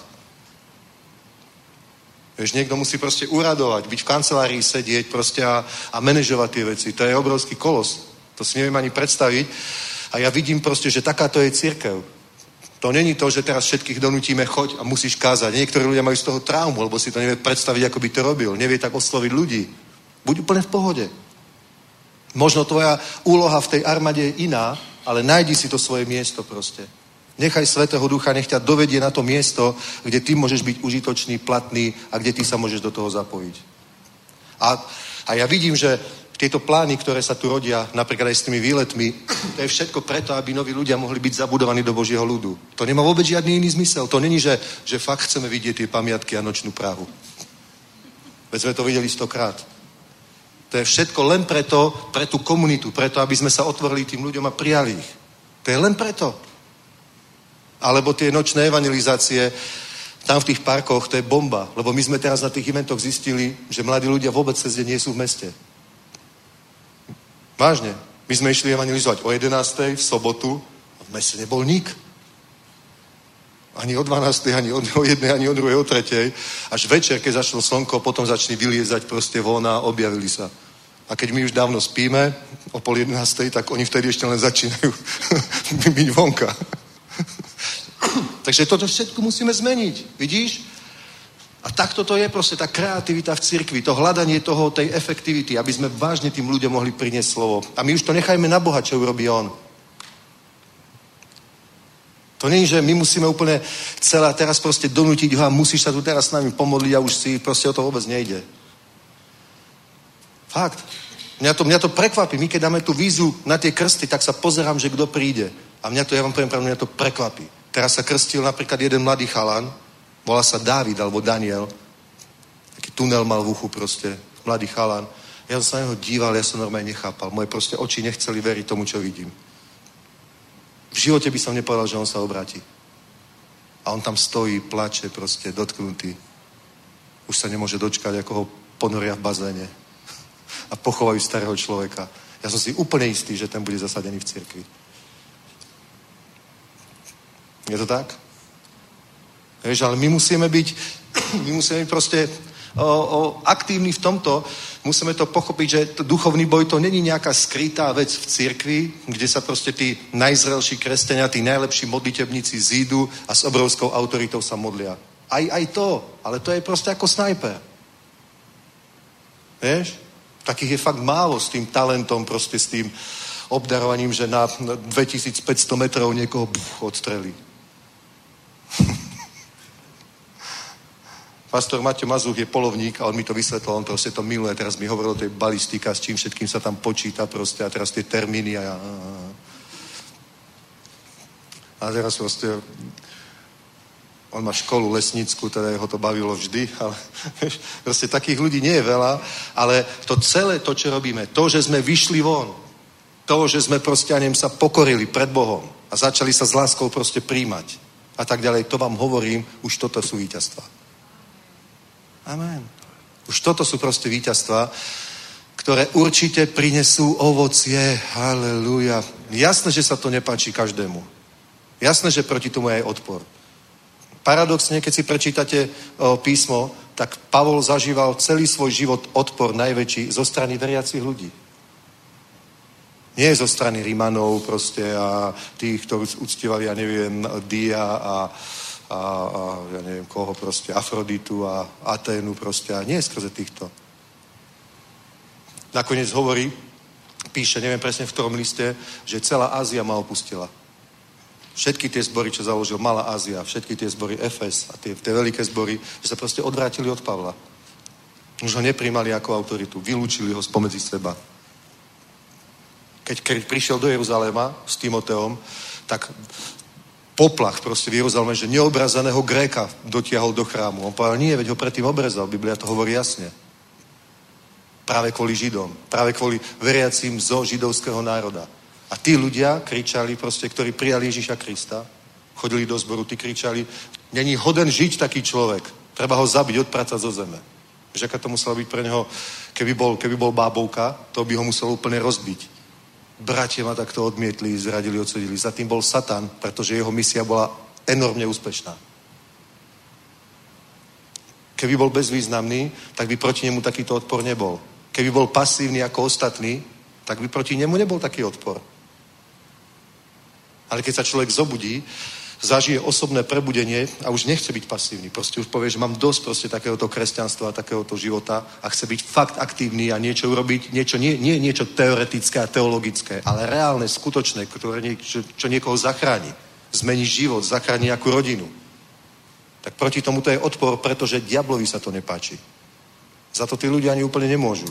Vieš, niekto musí proste uradovať, byť v kancelárii sedieť proste a, a manažovať tie veci. To je obrovský kolos. To si neviem ani predstaviť. A ja vidím proste, že takáto je církev. To není to, že teraz všetkých donutíme, choď a musíš kázať. Niektorí ľudia majú z toho traumu, lebo si to nevie predstaviť, ako by to robil. Nevie tak osloviť ľudí. Buď úplne v pohode. Možno tvoja úloha v tej armáde je iná, ale najdi si to svoje miesto proste. Nechaj Svetého Ducha, nech ťa dovedie na to miesto, kde ty môžeš byť užitočný, platný a kde ty sa môžeš do toho zapojiť. A, a ja vidím, že tieto plány, ktoré sa tu rodia, napríklad aj s tými výletmi, to je všetko preto, aby noví ľudia mohli byť zabudovaní do Božieho ľudu. To nemá vôbec žiadny iný zmysel. To není, že, že fakt chceme vidieť tie pamiatky a nočnú právu. Veď sme to videli stokrát. To je všetko len preto, pre tú komunitu, preto, aby sme sa otvorili tým ľuďom a prijali ich. To je len preto. Alebo tie nočné evangelizácie, tam v tých parkoch, to je bomba. Lebo my sme teraz na tých eventoch zistili, že mladí ľudia vôbec cez deň nie sú v meste. Vážne. My sme išli evangelizovať o 11. v sobotu a v meste nebol nik. Ani o 12, ani o jednej, ani o druhej, o tretej. Až večer, keď začalo slnko, potom začali vyliezať proste von a objavili sa. A keď my už dávno spíme, o pol jedenástej, tak oni vtedy ešte len začínajú byť vonka. Takže toto všetko musíme zmeniť. Vidíš? A takto to je proste tá kreativita v cirkvi, to hľadanie toho, tej efektivity, aby sme vážne tým ľuďom mohli priniesť slovo. A my už to nechajme na Boha, čo urobí On. To je, že my musíme úplne celé teraz proste donútiť ho a musíš sa tu teraz s nami pomodliť a už si proste o to vôbec nejde. Fakt. Mňa to, mňa to prekvapí. My keď dáme tú vízu na tie krsty, tak sa pozerám, že kto príde. A mňa to, ja vám poviem pravdu, mňa to prekvapí. Teraz sa krstil napríklad jeden mladý chalan, volá sa Dávid alebo Daniel. Taký tunel mal v uchu proste, mladý chalan. Ja som sa na neho díval, ja som normálne nechápal. Moje proste oči nechceli veriť tomu, čo vidím. V živote by som nepovedal, že on sa obráti. A on tam stojí, plače, proste dotknutý. Už sa nemôže dočkať, ako ho ponoria v bazéne a pochovajú starého človeka. Ja som si úplne istý, že ten bude zasadený v cirkvi. Je to tak? Vieš, ale my musíme byť, my musíme byť proste o, o, aktívni v tomto. Musíme to pochopiť, že to duchovný boj to není nejaká skrytá vec v cirkvi, kde sa proste tí najzrelší kresťania, tí najlepší modlitebníci zídu a s obrovskou autoritou sa modlia. Aj, aj to, ale to je proste ako snajper. Vieš? Takých je fakt málo s tým talentom, proste s tým obdarovaním, že na 2500 metrov niekoho buf, odstrelí. Pastor Mateo Mazuch je polovník a on mi to vysvetlil, on proste to miluje, teraz mi hovoril o tej balistika, s čím všetkým sa tam počíta proste a teraz tie termíny a, a, a teraz proste on má školu lesnickú, teda jeho to bavilo vždy, ale proste takých ľudí nie je veľa, ale to celé to, čo robíme, to, že sme vyšli von, to, že sme proste, anem sa pokorili pred Bohom a začali sa s láskou proste príjmať a tak ďalej, to vám hovorím, už toto sú víťazstva. Amen. Už toto sú proste víťazstva, ktoré určite prinesú ovocie. Halelúja. Jasné, že sa to nepáči každému. Jasné, že proti tomu je aj odpor. Paradoxne, keď si prečítate o, písmo, tak Pavol zažíval celý svoj život odpor najväčší zo strany veriacich ľudí. Nie zo strany Rimanov proste a tých, ktorí uctievali, ja neviem, Dia a, a, a ja neviem koho proste, Afroditu a Aténu proste a nie skrze týchto. Nakoniec hovorí, píše, neviem presne v ktorom liste, že celá Ázia ma opustila. Všetky tie zbory, čo založil Malá Ázia, všetky tie zbory Efes a tie, tie veľké zbory, že sa proste odvrátili od Pavla. Už ho nepríjmali ako autoritu, vylúčili ho spomedzi seba. Keď prišiel do Jeruzaléma s Timoteom, tak poplach proste v Jeruzaleme, že neobrazeného Gréka dotiahol do chrámu. On povedal, nie, veď ho predtým obrezal. Biblia to hovorí jasne. Práve kvôli Židom. Práve kvôli veriacím zo židovského národa. A tí ľudia kričali proste, ktorí prijali Ježiša Krista, chodili do zboru, tí kričali, není hoden žiť taký človek. Treba ho zabiť, odpracať zo zeme. Že aká to muselo byť pre neho, keby bol, keby bol bábovka, to by ho muselo úplne rozbiť. Bratia ma takto odmietli, zradili, odsudili. Za tým bol Satan, pretože jeho misia bola enormne úspešná. Keby bol bezvýznamný, tak by proti nemu takýto odpor nebol. Keby bol pasívny ako ostatní, tak by proti nemu nebol taký odpor. Ale keď sa človek zobudí, zažije osobné prebudenie a už nechce byť pasívny. Proste už povie, že mám dosť proste takéhoto kresťanstva a takéhoto života a chce byť fakt aktívny a niečo urobiť, niečo, nie, nie niečo teoretické a teologické, ale reálne, skutočné, ktoré niečo, čo niekoho zachráni. Zmení život, zachráni nejakú rodinu. Tak proti tomu to je odpor, pretože diablovi sa to nepáči. Za to tí ľudia ani úplne nemôžu.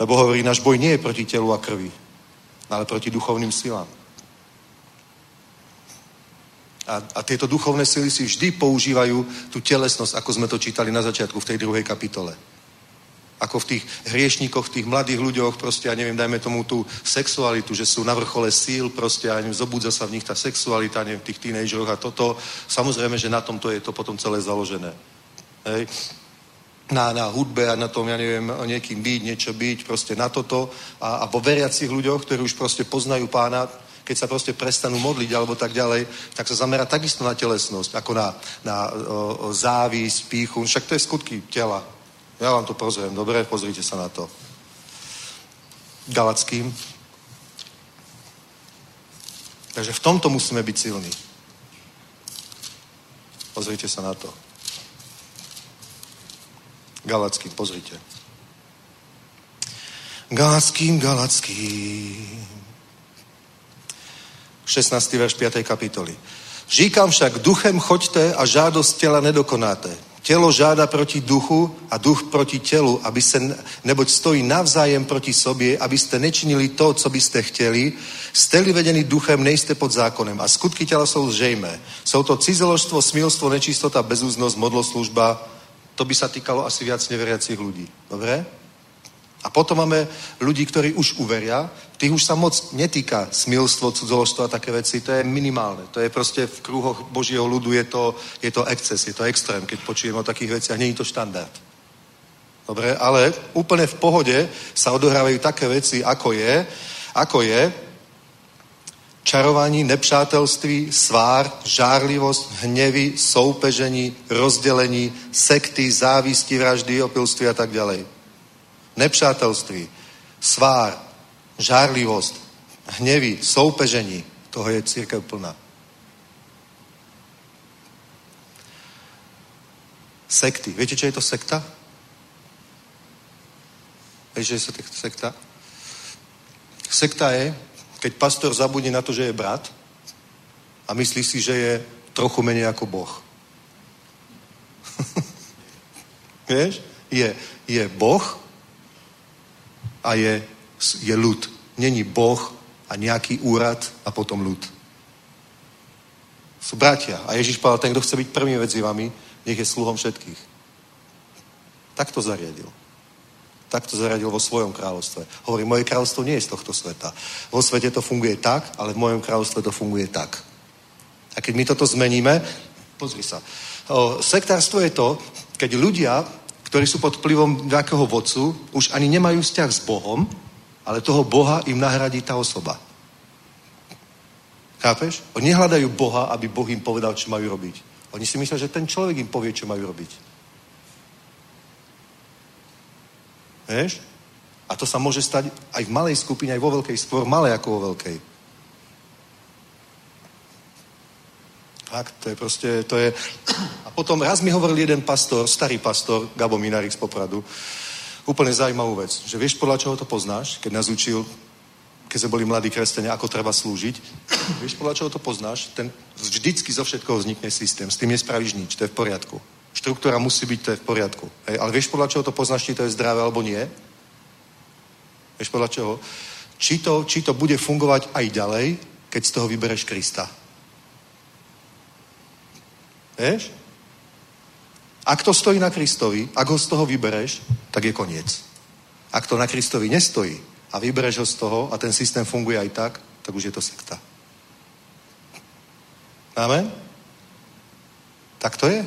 Lebo hovorí, náš boj nie je proti telu a krvi, ale proti duchovným silám. A, a tieto duchovné sily si vždy používajú tú telesnosť, ako sme to čítali na začiatku v tej druhej kapitole. Ako v tých hriešníkoch, v tých mladých ľuďoch, proste, ja neviem, dajme tomu tú sexualitu, že sú na vrchole síl, proste, ja neviem, zobudza sa v nich tá sexualita, neviem, v tých tínejdžeroch a toto. Samozrejme, že na tomto je to potom celé založené. Hej na, na hudbe a na tom, ja neviem, niekým byť, niečo byť, proste na toto. A, a vo veriacich ľuďoch, ktorí už proste poznajú pána, keď sa proste prestanú modliť alebo tak ďalej, tak sa zamera takisto na telesnosť, ako na, na o, o závisť, píchu. Však to je skutky tela. Ja vám to pozriem. Dobre, pozrite sa na to. Galackým. Takže v tomto musíme byť silní. Pozrite sa na to. Galackým, pozrite. Galackým, Galackým. 16. verš 5. kapitoly. Říkám však, duchem choďte a žádost těla nedokonáte. Tělo žáda proti duchu a duch proti tělu, aby se, neboť stojí navzájem proti sobě, abyste nečinili to, co byste chtěli. Jste-li vedení duchem, nejste pod zákonem. A skutky těla jsou zřejmé. Jsou to cizeložstvo, smilstvo, nečistota, bezúznosť, modloslužba. To by sa týkalo asi viac neveriacich ľudí. Dobre? A potom máme ľudí, ktorí už uveria, tých už sa moc netýka smilstvo, cudzoložstvo a také veci, to je minimálne. To je proste v kruhoch Božieho ľudu, je to, je to exces, je to extrém, keď počujeme o takých veciach, je to štandard. Dobre, ale úplne v pohode sa odohrávajú také veci, ako je, ako je čarovaní, nepřátelství, svár, žárlivosť, hnevy, soupežení, rozdelení, sekty, závisti, vraždy, opilství a tak ďalej. Nepřátelství, svár, žárlivosť, hnevy, soupežení, toho je církev plná. Sekty. Viete, čo je to sekta? Vieš, že je sekta? Sekta je, keď pastor zabudne na to, že je brat a myslí si, že je trochu menej ako Boh. Vieš? Je, je Boh a je, je ľud. Není Boh a nejaký úrad a potom ľud. Sú bratia. A Ježiš povedal, ten, kto chce byť prvým medzi vami, nech je sluhom všetkých. Tak to zariadil tak to zaradil vo svojom kráľovstve. Hovorí, moje kráľovstvo nie je z tohto sveta. Vo svete to funguje tak, ale v mojom kráľovstve to funguje tak. A keď my toto zmeníme, pozri sa. O, sektárstvo je to, keď ľudia, ktorí sú pod vplyvom nejakého vodcu, už ani nemajú vzťah s Bohom, ale toho Boha im nahradí tá osoba. Chápeš? Oni nehľadajú Boha, aby Boh im povedal, čo majú robiť. Oni si myslia, že ten človek im povie, čo majú robiť. Vieš? A to sa môže stať aj v malej skupine, aj vo veľkej, skôr malé ako vo veľkej. Tak, to je proste, to je... A potom raz mi hovoril jeden pastor, starý pastor, Gabo Minarik z Popradu, úplne zaujímavú vec, že vieš, podľa čoho to poznáš, keď nás učil, keď sme boli mladí kresťania, ako treba slúžiť. vieš, podľa čoho to poznáš? Ten, vždycky zo všetkoho vznikne systém, s tým nespravíš nič, to je v poriadku štruktúra musí byť, to je v poriadku. Hej, ale vieš podľa čoho to poznáš, či to je zdravé alebo nie? Vieš podľa čoho? Či to, či to bude fungovať aj ďalej, keď z toho vybereš Krista. Vieš? Ak to stojí na Kristovi, ak ho z toho vybereš, tak je koniec. Ak to na Kristovi nestojí a vybereš ho z toho a ten systém funguje aj tak, tak už je to sekta. Amen? Tak to je.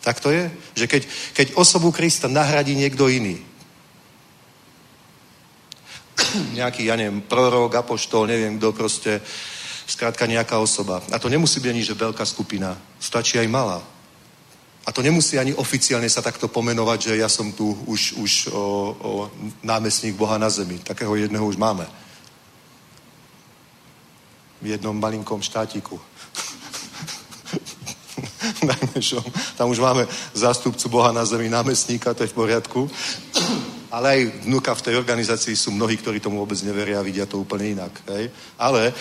Tak to je, že keď, keď osobu Krista nahradí niekto iný, nejaký, ja neviem, prorok, apoštol, neviem kto proste, skrátka nejaká osoba. A to nemusí byť ani, že veľká skupina. Stačí aj malá. A to nemusí ani oficiálne sa takto pomenovať, že ja som tu už, už o, o námestník Boha na zemi. Takého jedného už máme. V jednom malinkom štátiku. Tam už máme zástupcu Boha na zemi, námestníka, to je v poriadku. Ale aj vnúka v tej organizácii sú mnohí, ktorí tomu vôbec neveria a vidia to úplne inak. Hej? Ale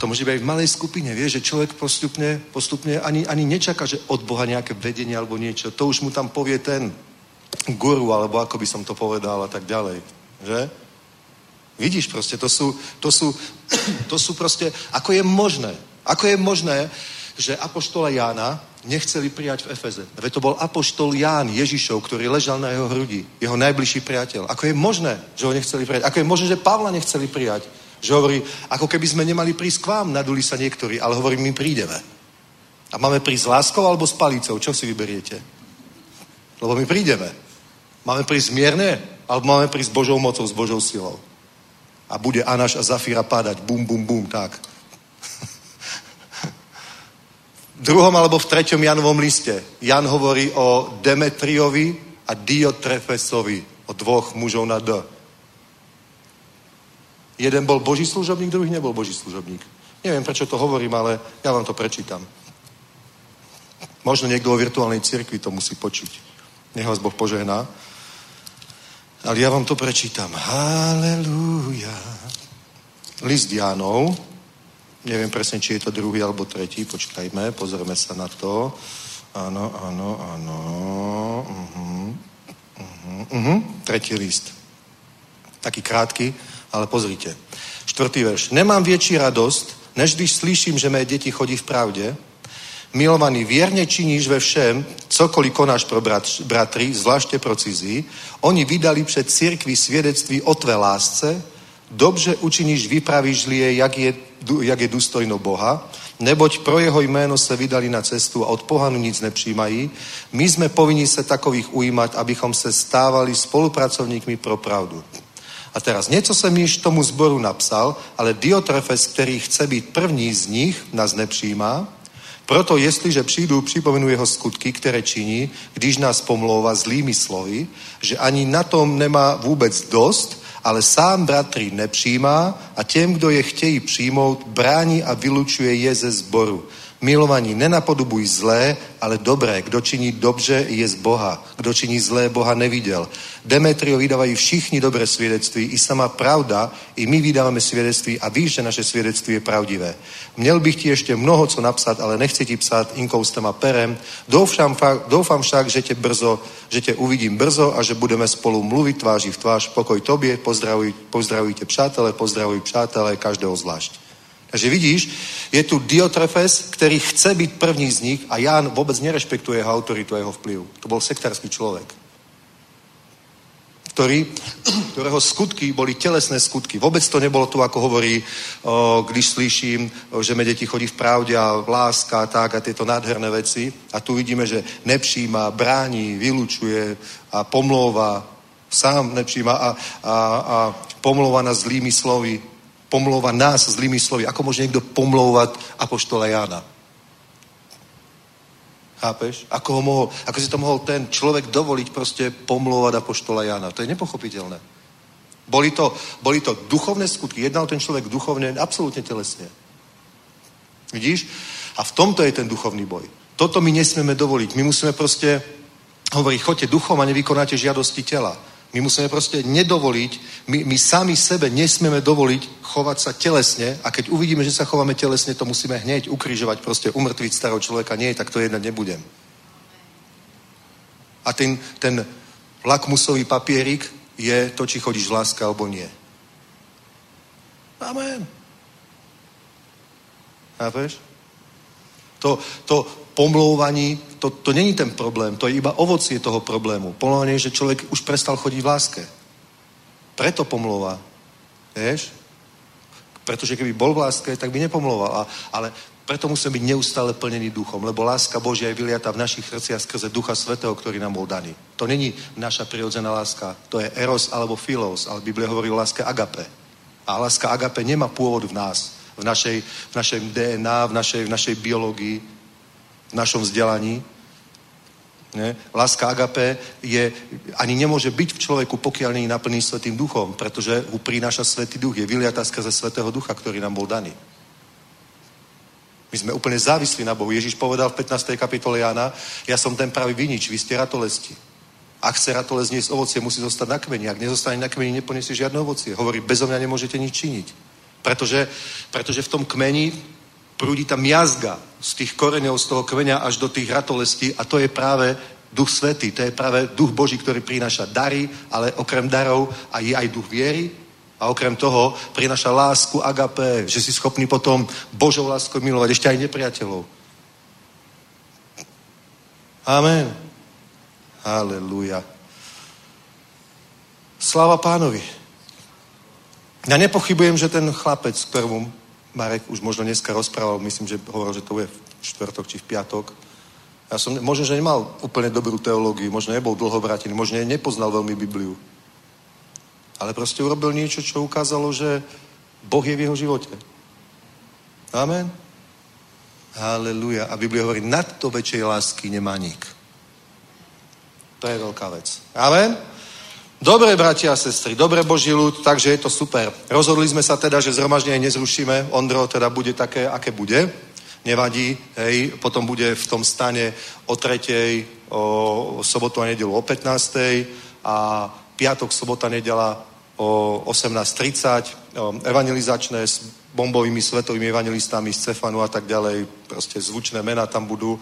to môže byť aj v malej skupine, vie, že človek postupne, postupne ani, ani nečaká, že od Boha nejaké vedenie alebo niečo. To už mu tam povie ten guru, alebo ako by som to povedal a tak ďalej. Že? Vidíš proste, to sú, to sú, to sú proste, ako je možné, ako je možné, že apoštola Jána nechceli prijať v Efeze. Veď to bol apoštol Ján Ježišov, ktorý ležal na jeho hrudi, jeho najbližší priateľ. Ako je možné, že ho nechceli prijať? Ako je možné, že Pavla nechceli prijať? Že hovorí, ako keby sme nemali prísť k vám, naduli sa niektorí, ale hovorí, my prídeme. A máme prísť s láskou alebo s palicou? Čo si vyberiete? Lebo my prídeme. Máme prísť mierne, alebo máme prísť s Božou mocou, s Božou silou. A bude Anaš a Zafira padať. Bum, bum, bum, tak druhom alebo v treťom Janovom liste Jan hovorí o Demetriovi a Diotrefesovi, o dvoch mužov na D. Jeden bol boží služobník, druhý nebol boží služobník. Neviem, prečo to hovorím, ale ja vám to prečítam. Možno niekto o virtuálnej cirkvi to musí počuť. Nech vás Boh požehná. Ale ja vám to prečítam. Halelúja. List Jánov, Neviem presne, či je to druhý alebo tretí. Počkajme, pozrieme sa na to. Áno, áno, áno. Uh-huh. Uh-huh. Uh-huh. Tretí list. Taký krátky, ale pozrite. Štvrtý verš. Nemám väčší radosť, než když slyším, že mé deti chodí v pravde, Milovaný, vierne činíš ve všem, cokoliv konáš pro brat, bratry, zvláště pro cizí. Oni vydali před církví svědectví o tvé lásce, dobře učiníš, vypravíš je, jak je, jak je důstojno Boha, neboť pro jeho jméno se vydali na cestu a od pohanu nic nepřijímají. My jsme povinni se takových ujímat, abychom se stávali spolupracovníkmi pro pravdu. A teraz, něco jsem již tomu zboru napsal, ale Diotrefes, který chce být první z nich, nás nepřijímá. Proto jestliže přijdu, připomenu jeho skutky, které činí, když nás pomlouvá zlými slovy, že ani na tom nemá vůbec dost, ale sám bratry nepřijímá a těm, kdo je chtějí přijmout, brání a vylučuje je ze zboru. Milovaní, nenapodobuj zlé, ale dobré. Kdo činí dobře, je z Boha. Kdo činí zlé, Boha neviděl. Demetrio vydávají všichni dobré svědectví, i sama pravda, i my vydáváme svědectví a víš, že naše svědectví je pravdivé. Měl bych ti ještě mnoho co napsat, ale nechci ti psát inkoustem a perem. Doufám, doufám však, že tě brzo, že tě uvidím brzo a že budeme spolu mluvit tváří v tvář. Pokoj tobě, pozdravuj, pozdravuj tě přátelé, pozdravuj přátelé, každého zvlášť. Takže vidíš, je tu Diotrefes, který chce být první z nich a Ján vůbec nerešpektuje jeho autoritu a jeho vplyv. To byl sektářský člověk. Ktorý, ktorého skutky boli telesné skutky. Vôbec to nebolo tu, ako hovorí, když slyším, že me deti chodí v pravde a láska a tak a tieto nádherné veci. A tu vidíme, že nepříjma, brání, vylučuje a pomlouva, sám nepříjma a, a, a pomlouva na zlými slovy pomlouva nás zlými slovy. Ako môže niekto pomlouvať apoštola Jána? Chápeš? Ako, ho mohol, ako si to mohol ten človek dovoliť proste pomlouvať apoštola Jána? To je nepochopiteľné. Boli to, boli to duchovné skutky. Jednal ten človek duchovne, absolútne telesne. Vidíš? A v tomto je ten duchovný boj. Toto my nesmieme dovoliť. My musíme proste hovoriť, choďte duchom a nevykonáte žiadosti tela. My musíme proste nedovoliť, my, my sami sebe nesmieme dovoliť chovať sa telesne a keď uvidíme, že sa chováme telesne, to musíme hneď ukrižovať, proste umrtviť starého človeka. Nie, tak to jednať nebudem. A ten, ten lakmusový papierik je to, či chodíš v láske alebo nie. Amen. Chápeš? To, to pomlouvaní, to, to není ten problém, to je iba ovocie toho problému. Pomlouvanie je, že človek už prestal chodiť v láske. Preto pomlouvá. Vieš? Pretože keby bol v láske, tak by nepomlouval. A, ale preto musíme byť neustále plnený duchom, lebo láska Božia je vyliata v našich srdciach skrze Ducha Svetého, ktorý nám bol daný. To není naša prirodzená láska, to je eros alebo filos, ale Biblia hovorí o láske agape. A láska agape nemá pôvod v nás, v našej, v našej DNA, v našej, v našej biológii, v našom vzdelaní. Ne? Láska agape je, ani nemôže byť v človeku, pokiaľ nie je naplný Svetým duchom, pretože ho prináša Svetý duch, je vyliatá skrze Svetého ducha, ktorý nám bol daný. My sme úplne závislí na Bohu. Ježiš povedal v 15. kapitole Jana, ja som ten pravý vinič, vy ste ratolesti. Ak chce ratolest niesť ovocie, musí zostať na kmeni. Ak nezostane na kmeni, neponiesie žiadne ovocie. Hovorí, bezo mňa nemôžete nič činiť. Pretože, pretože v tom kmeni prúdi tam jazga z tých koreňov, z toho kmeňa až do tých ratolestí a to je práve duch svetý, to je práve duch Boží, ktorý prináša dary, ale okrem darov a je aj duch viery a okrem toho prináša lásku agape, že si schopný potom Božou láskou milovať ešte aj nepriateľov. Amen. Halleluja. Sláva pánovi. Ja nepochybujem, že ten chlapec, ktorému Marek už možno dneska rozprával, myslím, že hovoril, že to bude v čtvrtok či v piatok. Ja som, možno, že nemal úplne dobrú teológiu, možno nebol dlhovrátený, možno nepoznal veľmi Bibliu. Ale proste urobil niečo, čo ukázalo, že Boh je v jeho živote. Amen. Halleluja. A Biblia hovorí, nad to väčšej lásky nemá nik. To je veľká vec. Amen. Dobre, bratia a sestry, dobre Boží ľud, takže je to super. Rozhodli sme sa teda, že zhromaždenie nezrušíme. Ondro teda bude také, aké bude. Nevadí, hej, potom bude v tom stane o tretej, o sobotu a nedelu o 15. a piatok, sobota, nedela o 18.30, evangelizačné s bombovými svetovými evangelistami z Cefanu a tak ďalej, proste zvučné mená tam budú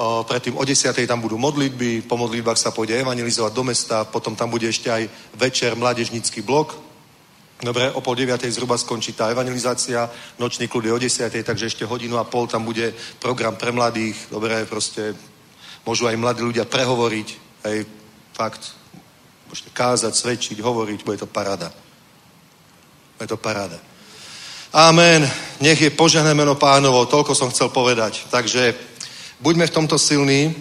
predtým o 10. tam budú modlitby, po modlitbách sa pôjde evangelizovať do mesta, potom tam bude ešte aj večer mládežnícky blok, Dobre, o pol deviatej zhruba skončí tá evangelizácia, nočný klub je o desiatej, takže ešte hodinu a pol tam bude program pre mladých. Dobre, proste môžu aj mladí ľudia prehovoriť, aj fakt, môžete kázať, svedčiť, hovoriť, bude to paráda. Bude to paráda. Amen. Nech je požehné meno pánovo, toľko som chcel povedať. Takže buďme v tomto silní,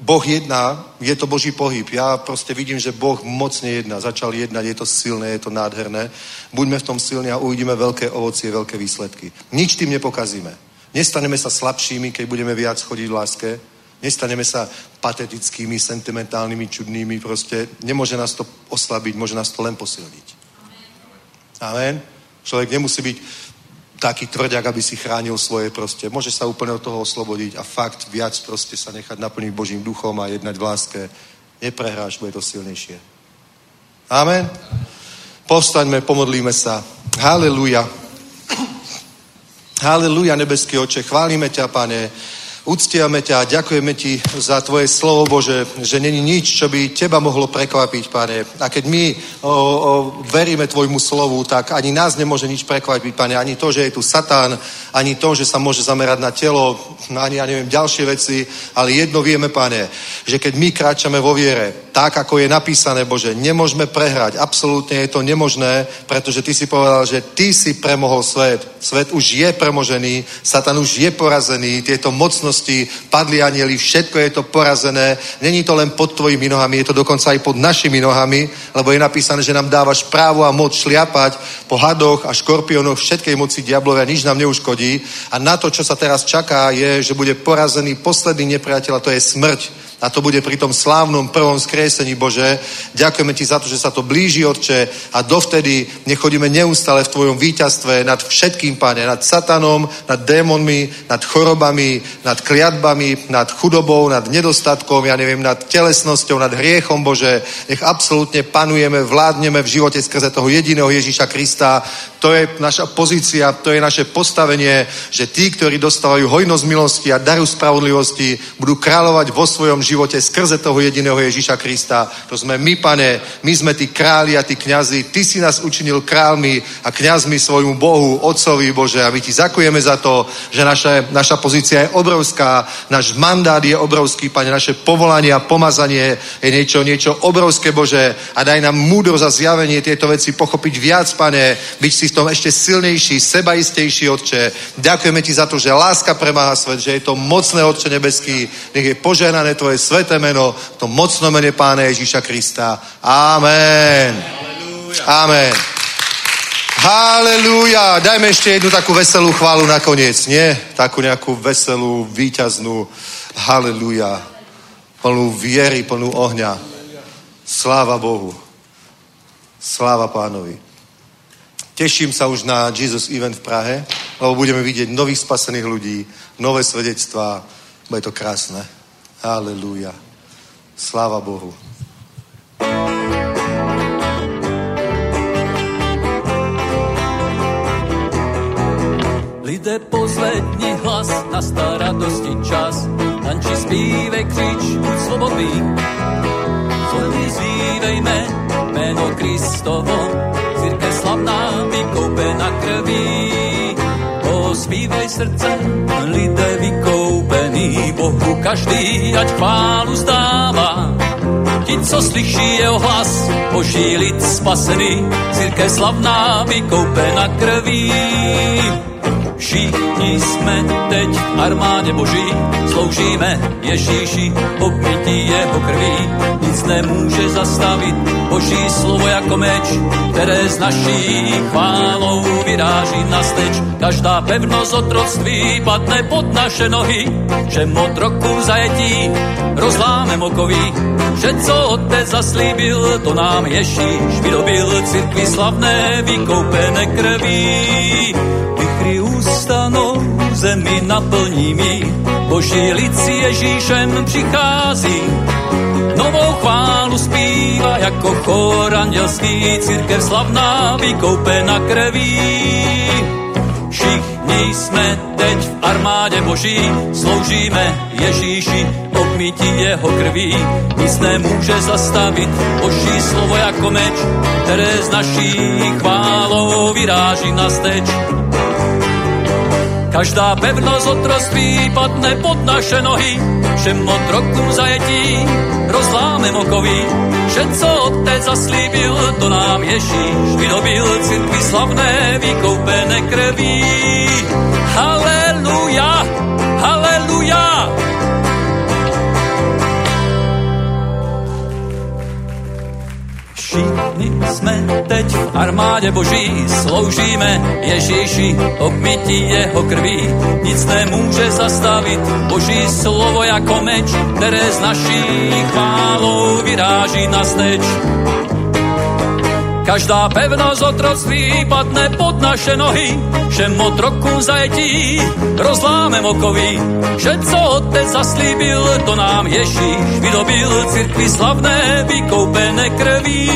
Boh jedná, je to Boží pohyb. Ja proste vidím, že Boh mocne jedná. Začal jednať, je to silné, je to nádherné. Buďme v tom silní a uvidíme veľké ovocie, veľké výsledky. Nič tým nepokazíme. Nestaneme sa slabšími, keď budeme viac chodiť v láske. Nestaneme sa patetickými, sentimentálnymi, čudnými. Proste nemôže nás to oslabiť, môže nás to len posilniť. Amen. Človek nemusí byť taký tvrďak, aby si chránil svoje proste. Môže sa úplne od toho oslobodiť a fakt viac proste sa nechať naplniť Božím duchom a jednať v láske. Neprehráš, bude to silnejšie. Amen. Povstaňme, pomodlíme sa. Haleluja. Haleluja, nebeský oče. Chválime ťa, pane. Uctiame ťa a ďakujeme ti za tvoje slovo, Bože, že není nič, čo by teba mohlo prekvapiť, pane. A keď my o, o, veríme tvojmu slovu, tak ani nás nemôže nič prekvapiť, pane. Ani to, že je tu Satán, ani to, že sa môže zamerať na telo, ani, ja neviem, ďalšie veci. Ale jedno vieme, pane, že keď my kráčame vo viere, tak, ako je napísané, Bože, nemôžeme prehrať. Absolútne je to nemožné, pretože ty si povedal, že ty si premohol svet. Svet už je premožený, Satan už je porazený, tieto mocnosti, padli anieli, všetko je to porazené. Není to len pod tvojimi nohami, je to dokonca aj pod našimi nohami, lebo je napísané, že nám dávaš právo a moc šliapať po hadoch a škorpiónoch všetkej moci diablovia, nič nám neuškodí. A na to, čo sa teraz čaká, je, že bude porazený posledný nepriateľ a to je smrť. A to bude pri tom slávnom prvom skresení, Bože. Ďakujeme Ti za to, že sa to blíži, Otče, a dovtedy nechodíme neustále v Tvojom víťazstve nad všetkým, Pane, nad satanom, nad démonmi, nad chorobami, nad kliatbami, nad chudobou, nad nedostatkom, ja neviem, nad telesnosťou, nad hriechom, Bože. Nech absolútne panujeme, vládneme v živote skrze toho jediného Ježíša Krista. To je naša pozícia, to je naše postavenie, že tí, ktorí dostávajú hojnosť milosti a daru spravodlivosti, budú kráľovať vo svojom živote skrze toho jediného Ježíša Krista. To sme my, pane, my sme tí králi a tí kňazi. Ty si nás učinil králmi a kňazmi svojmu Bohu, Otcovi Bože. A my ti zakujeme za to, že naša, naša pozícia je obrovská, náš mandát je obrovský, pane, naše povolanie a pomazanie je niečo, niečo obrovské, Bože. A daj nám múdro za zjavenie tieto veci pochopiť viac, pane, byť si v tom ešte silnejší, sebaistejší, Otče. Ďakujeme ti za to, že láska premáha svet, že je to mocné, Otče nebeský. Nech je požehnané tvoje sveté meno, v tom mocnom mene Pána Ježíša Krista. Amen. Amen. Halelúja. Dajme ešte jednu takú veselú chválu nakoniec, nie? Takú nejakú veselú, výťaznú. Halelúja. Plnú viery, plnú ohňa. Sláva Bohu. Sláva pánovi. Teším sa už na Jesus Event v Prahe, lebo budeme vidieť nových spasených ľudí, nové svedectvá. Bude to krásne. Halelúja. Sláva Bohu. Lidé pozvedni hlas, nastá radosti čas, tanči zpívej, křič, buď svobodný. Zledy zvívejme meno Kristovo, církev slavná, vykoupená krví. Ospívej srdce, lidé vykoupený, Bohu každý, ať chválu zdává. Ti, co slyší jeho hlas, boží lid spasený, církev slavná, vykoupená krví. Všichni jsme teď v armádě boží, sloužíme Ježíši, obmytí jeho krví. Nic nemůže zastavit boží slovo jako meč, které z naší chválou vyráží na steč. Každá pevnost otroctví padne pod naše nohy, že otroku v zajetí rozláme mokoví, že co otec zaslíbil, to nám Ježíš vydobil církvi slavné, vykoupené krví. Ustanou, zemi naplní mír, boží lid si Ježíšem přichází, novou chválu zpívá jako chor andělský, církev slavná, vykoupena krví. Všichni jsme teď v armádě boží, sloužíme Ježíši, obmytí jeho krví. Nic nemůže zastavit Boží slovo jako meč, které z naší chválou vyráží na steč. Každá pevnost otroství padne pod naše nohy, všem otrokům zajetí rozláme mokový. Vše, co otec zaslíbil, to nám Ježíš vydobil církvi slavné, vykoupené krví. Jsme teď v armádě boží, sloužíme Ježíši, obmytí jeho krví. Nic nemůže zastavit boží slovo jako meč, které z naší chválou vyráží na steč. Každá pevnost otroctví padne pod naše nohy, všem otrokům zajetí rozláme mokový. Že co otec zaslíbil, to nám Ježíš vydobil církvi slavné, vykoupené krví.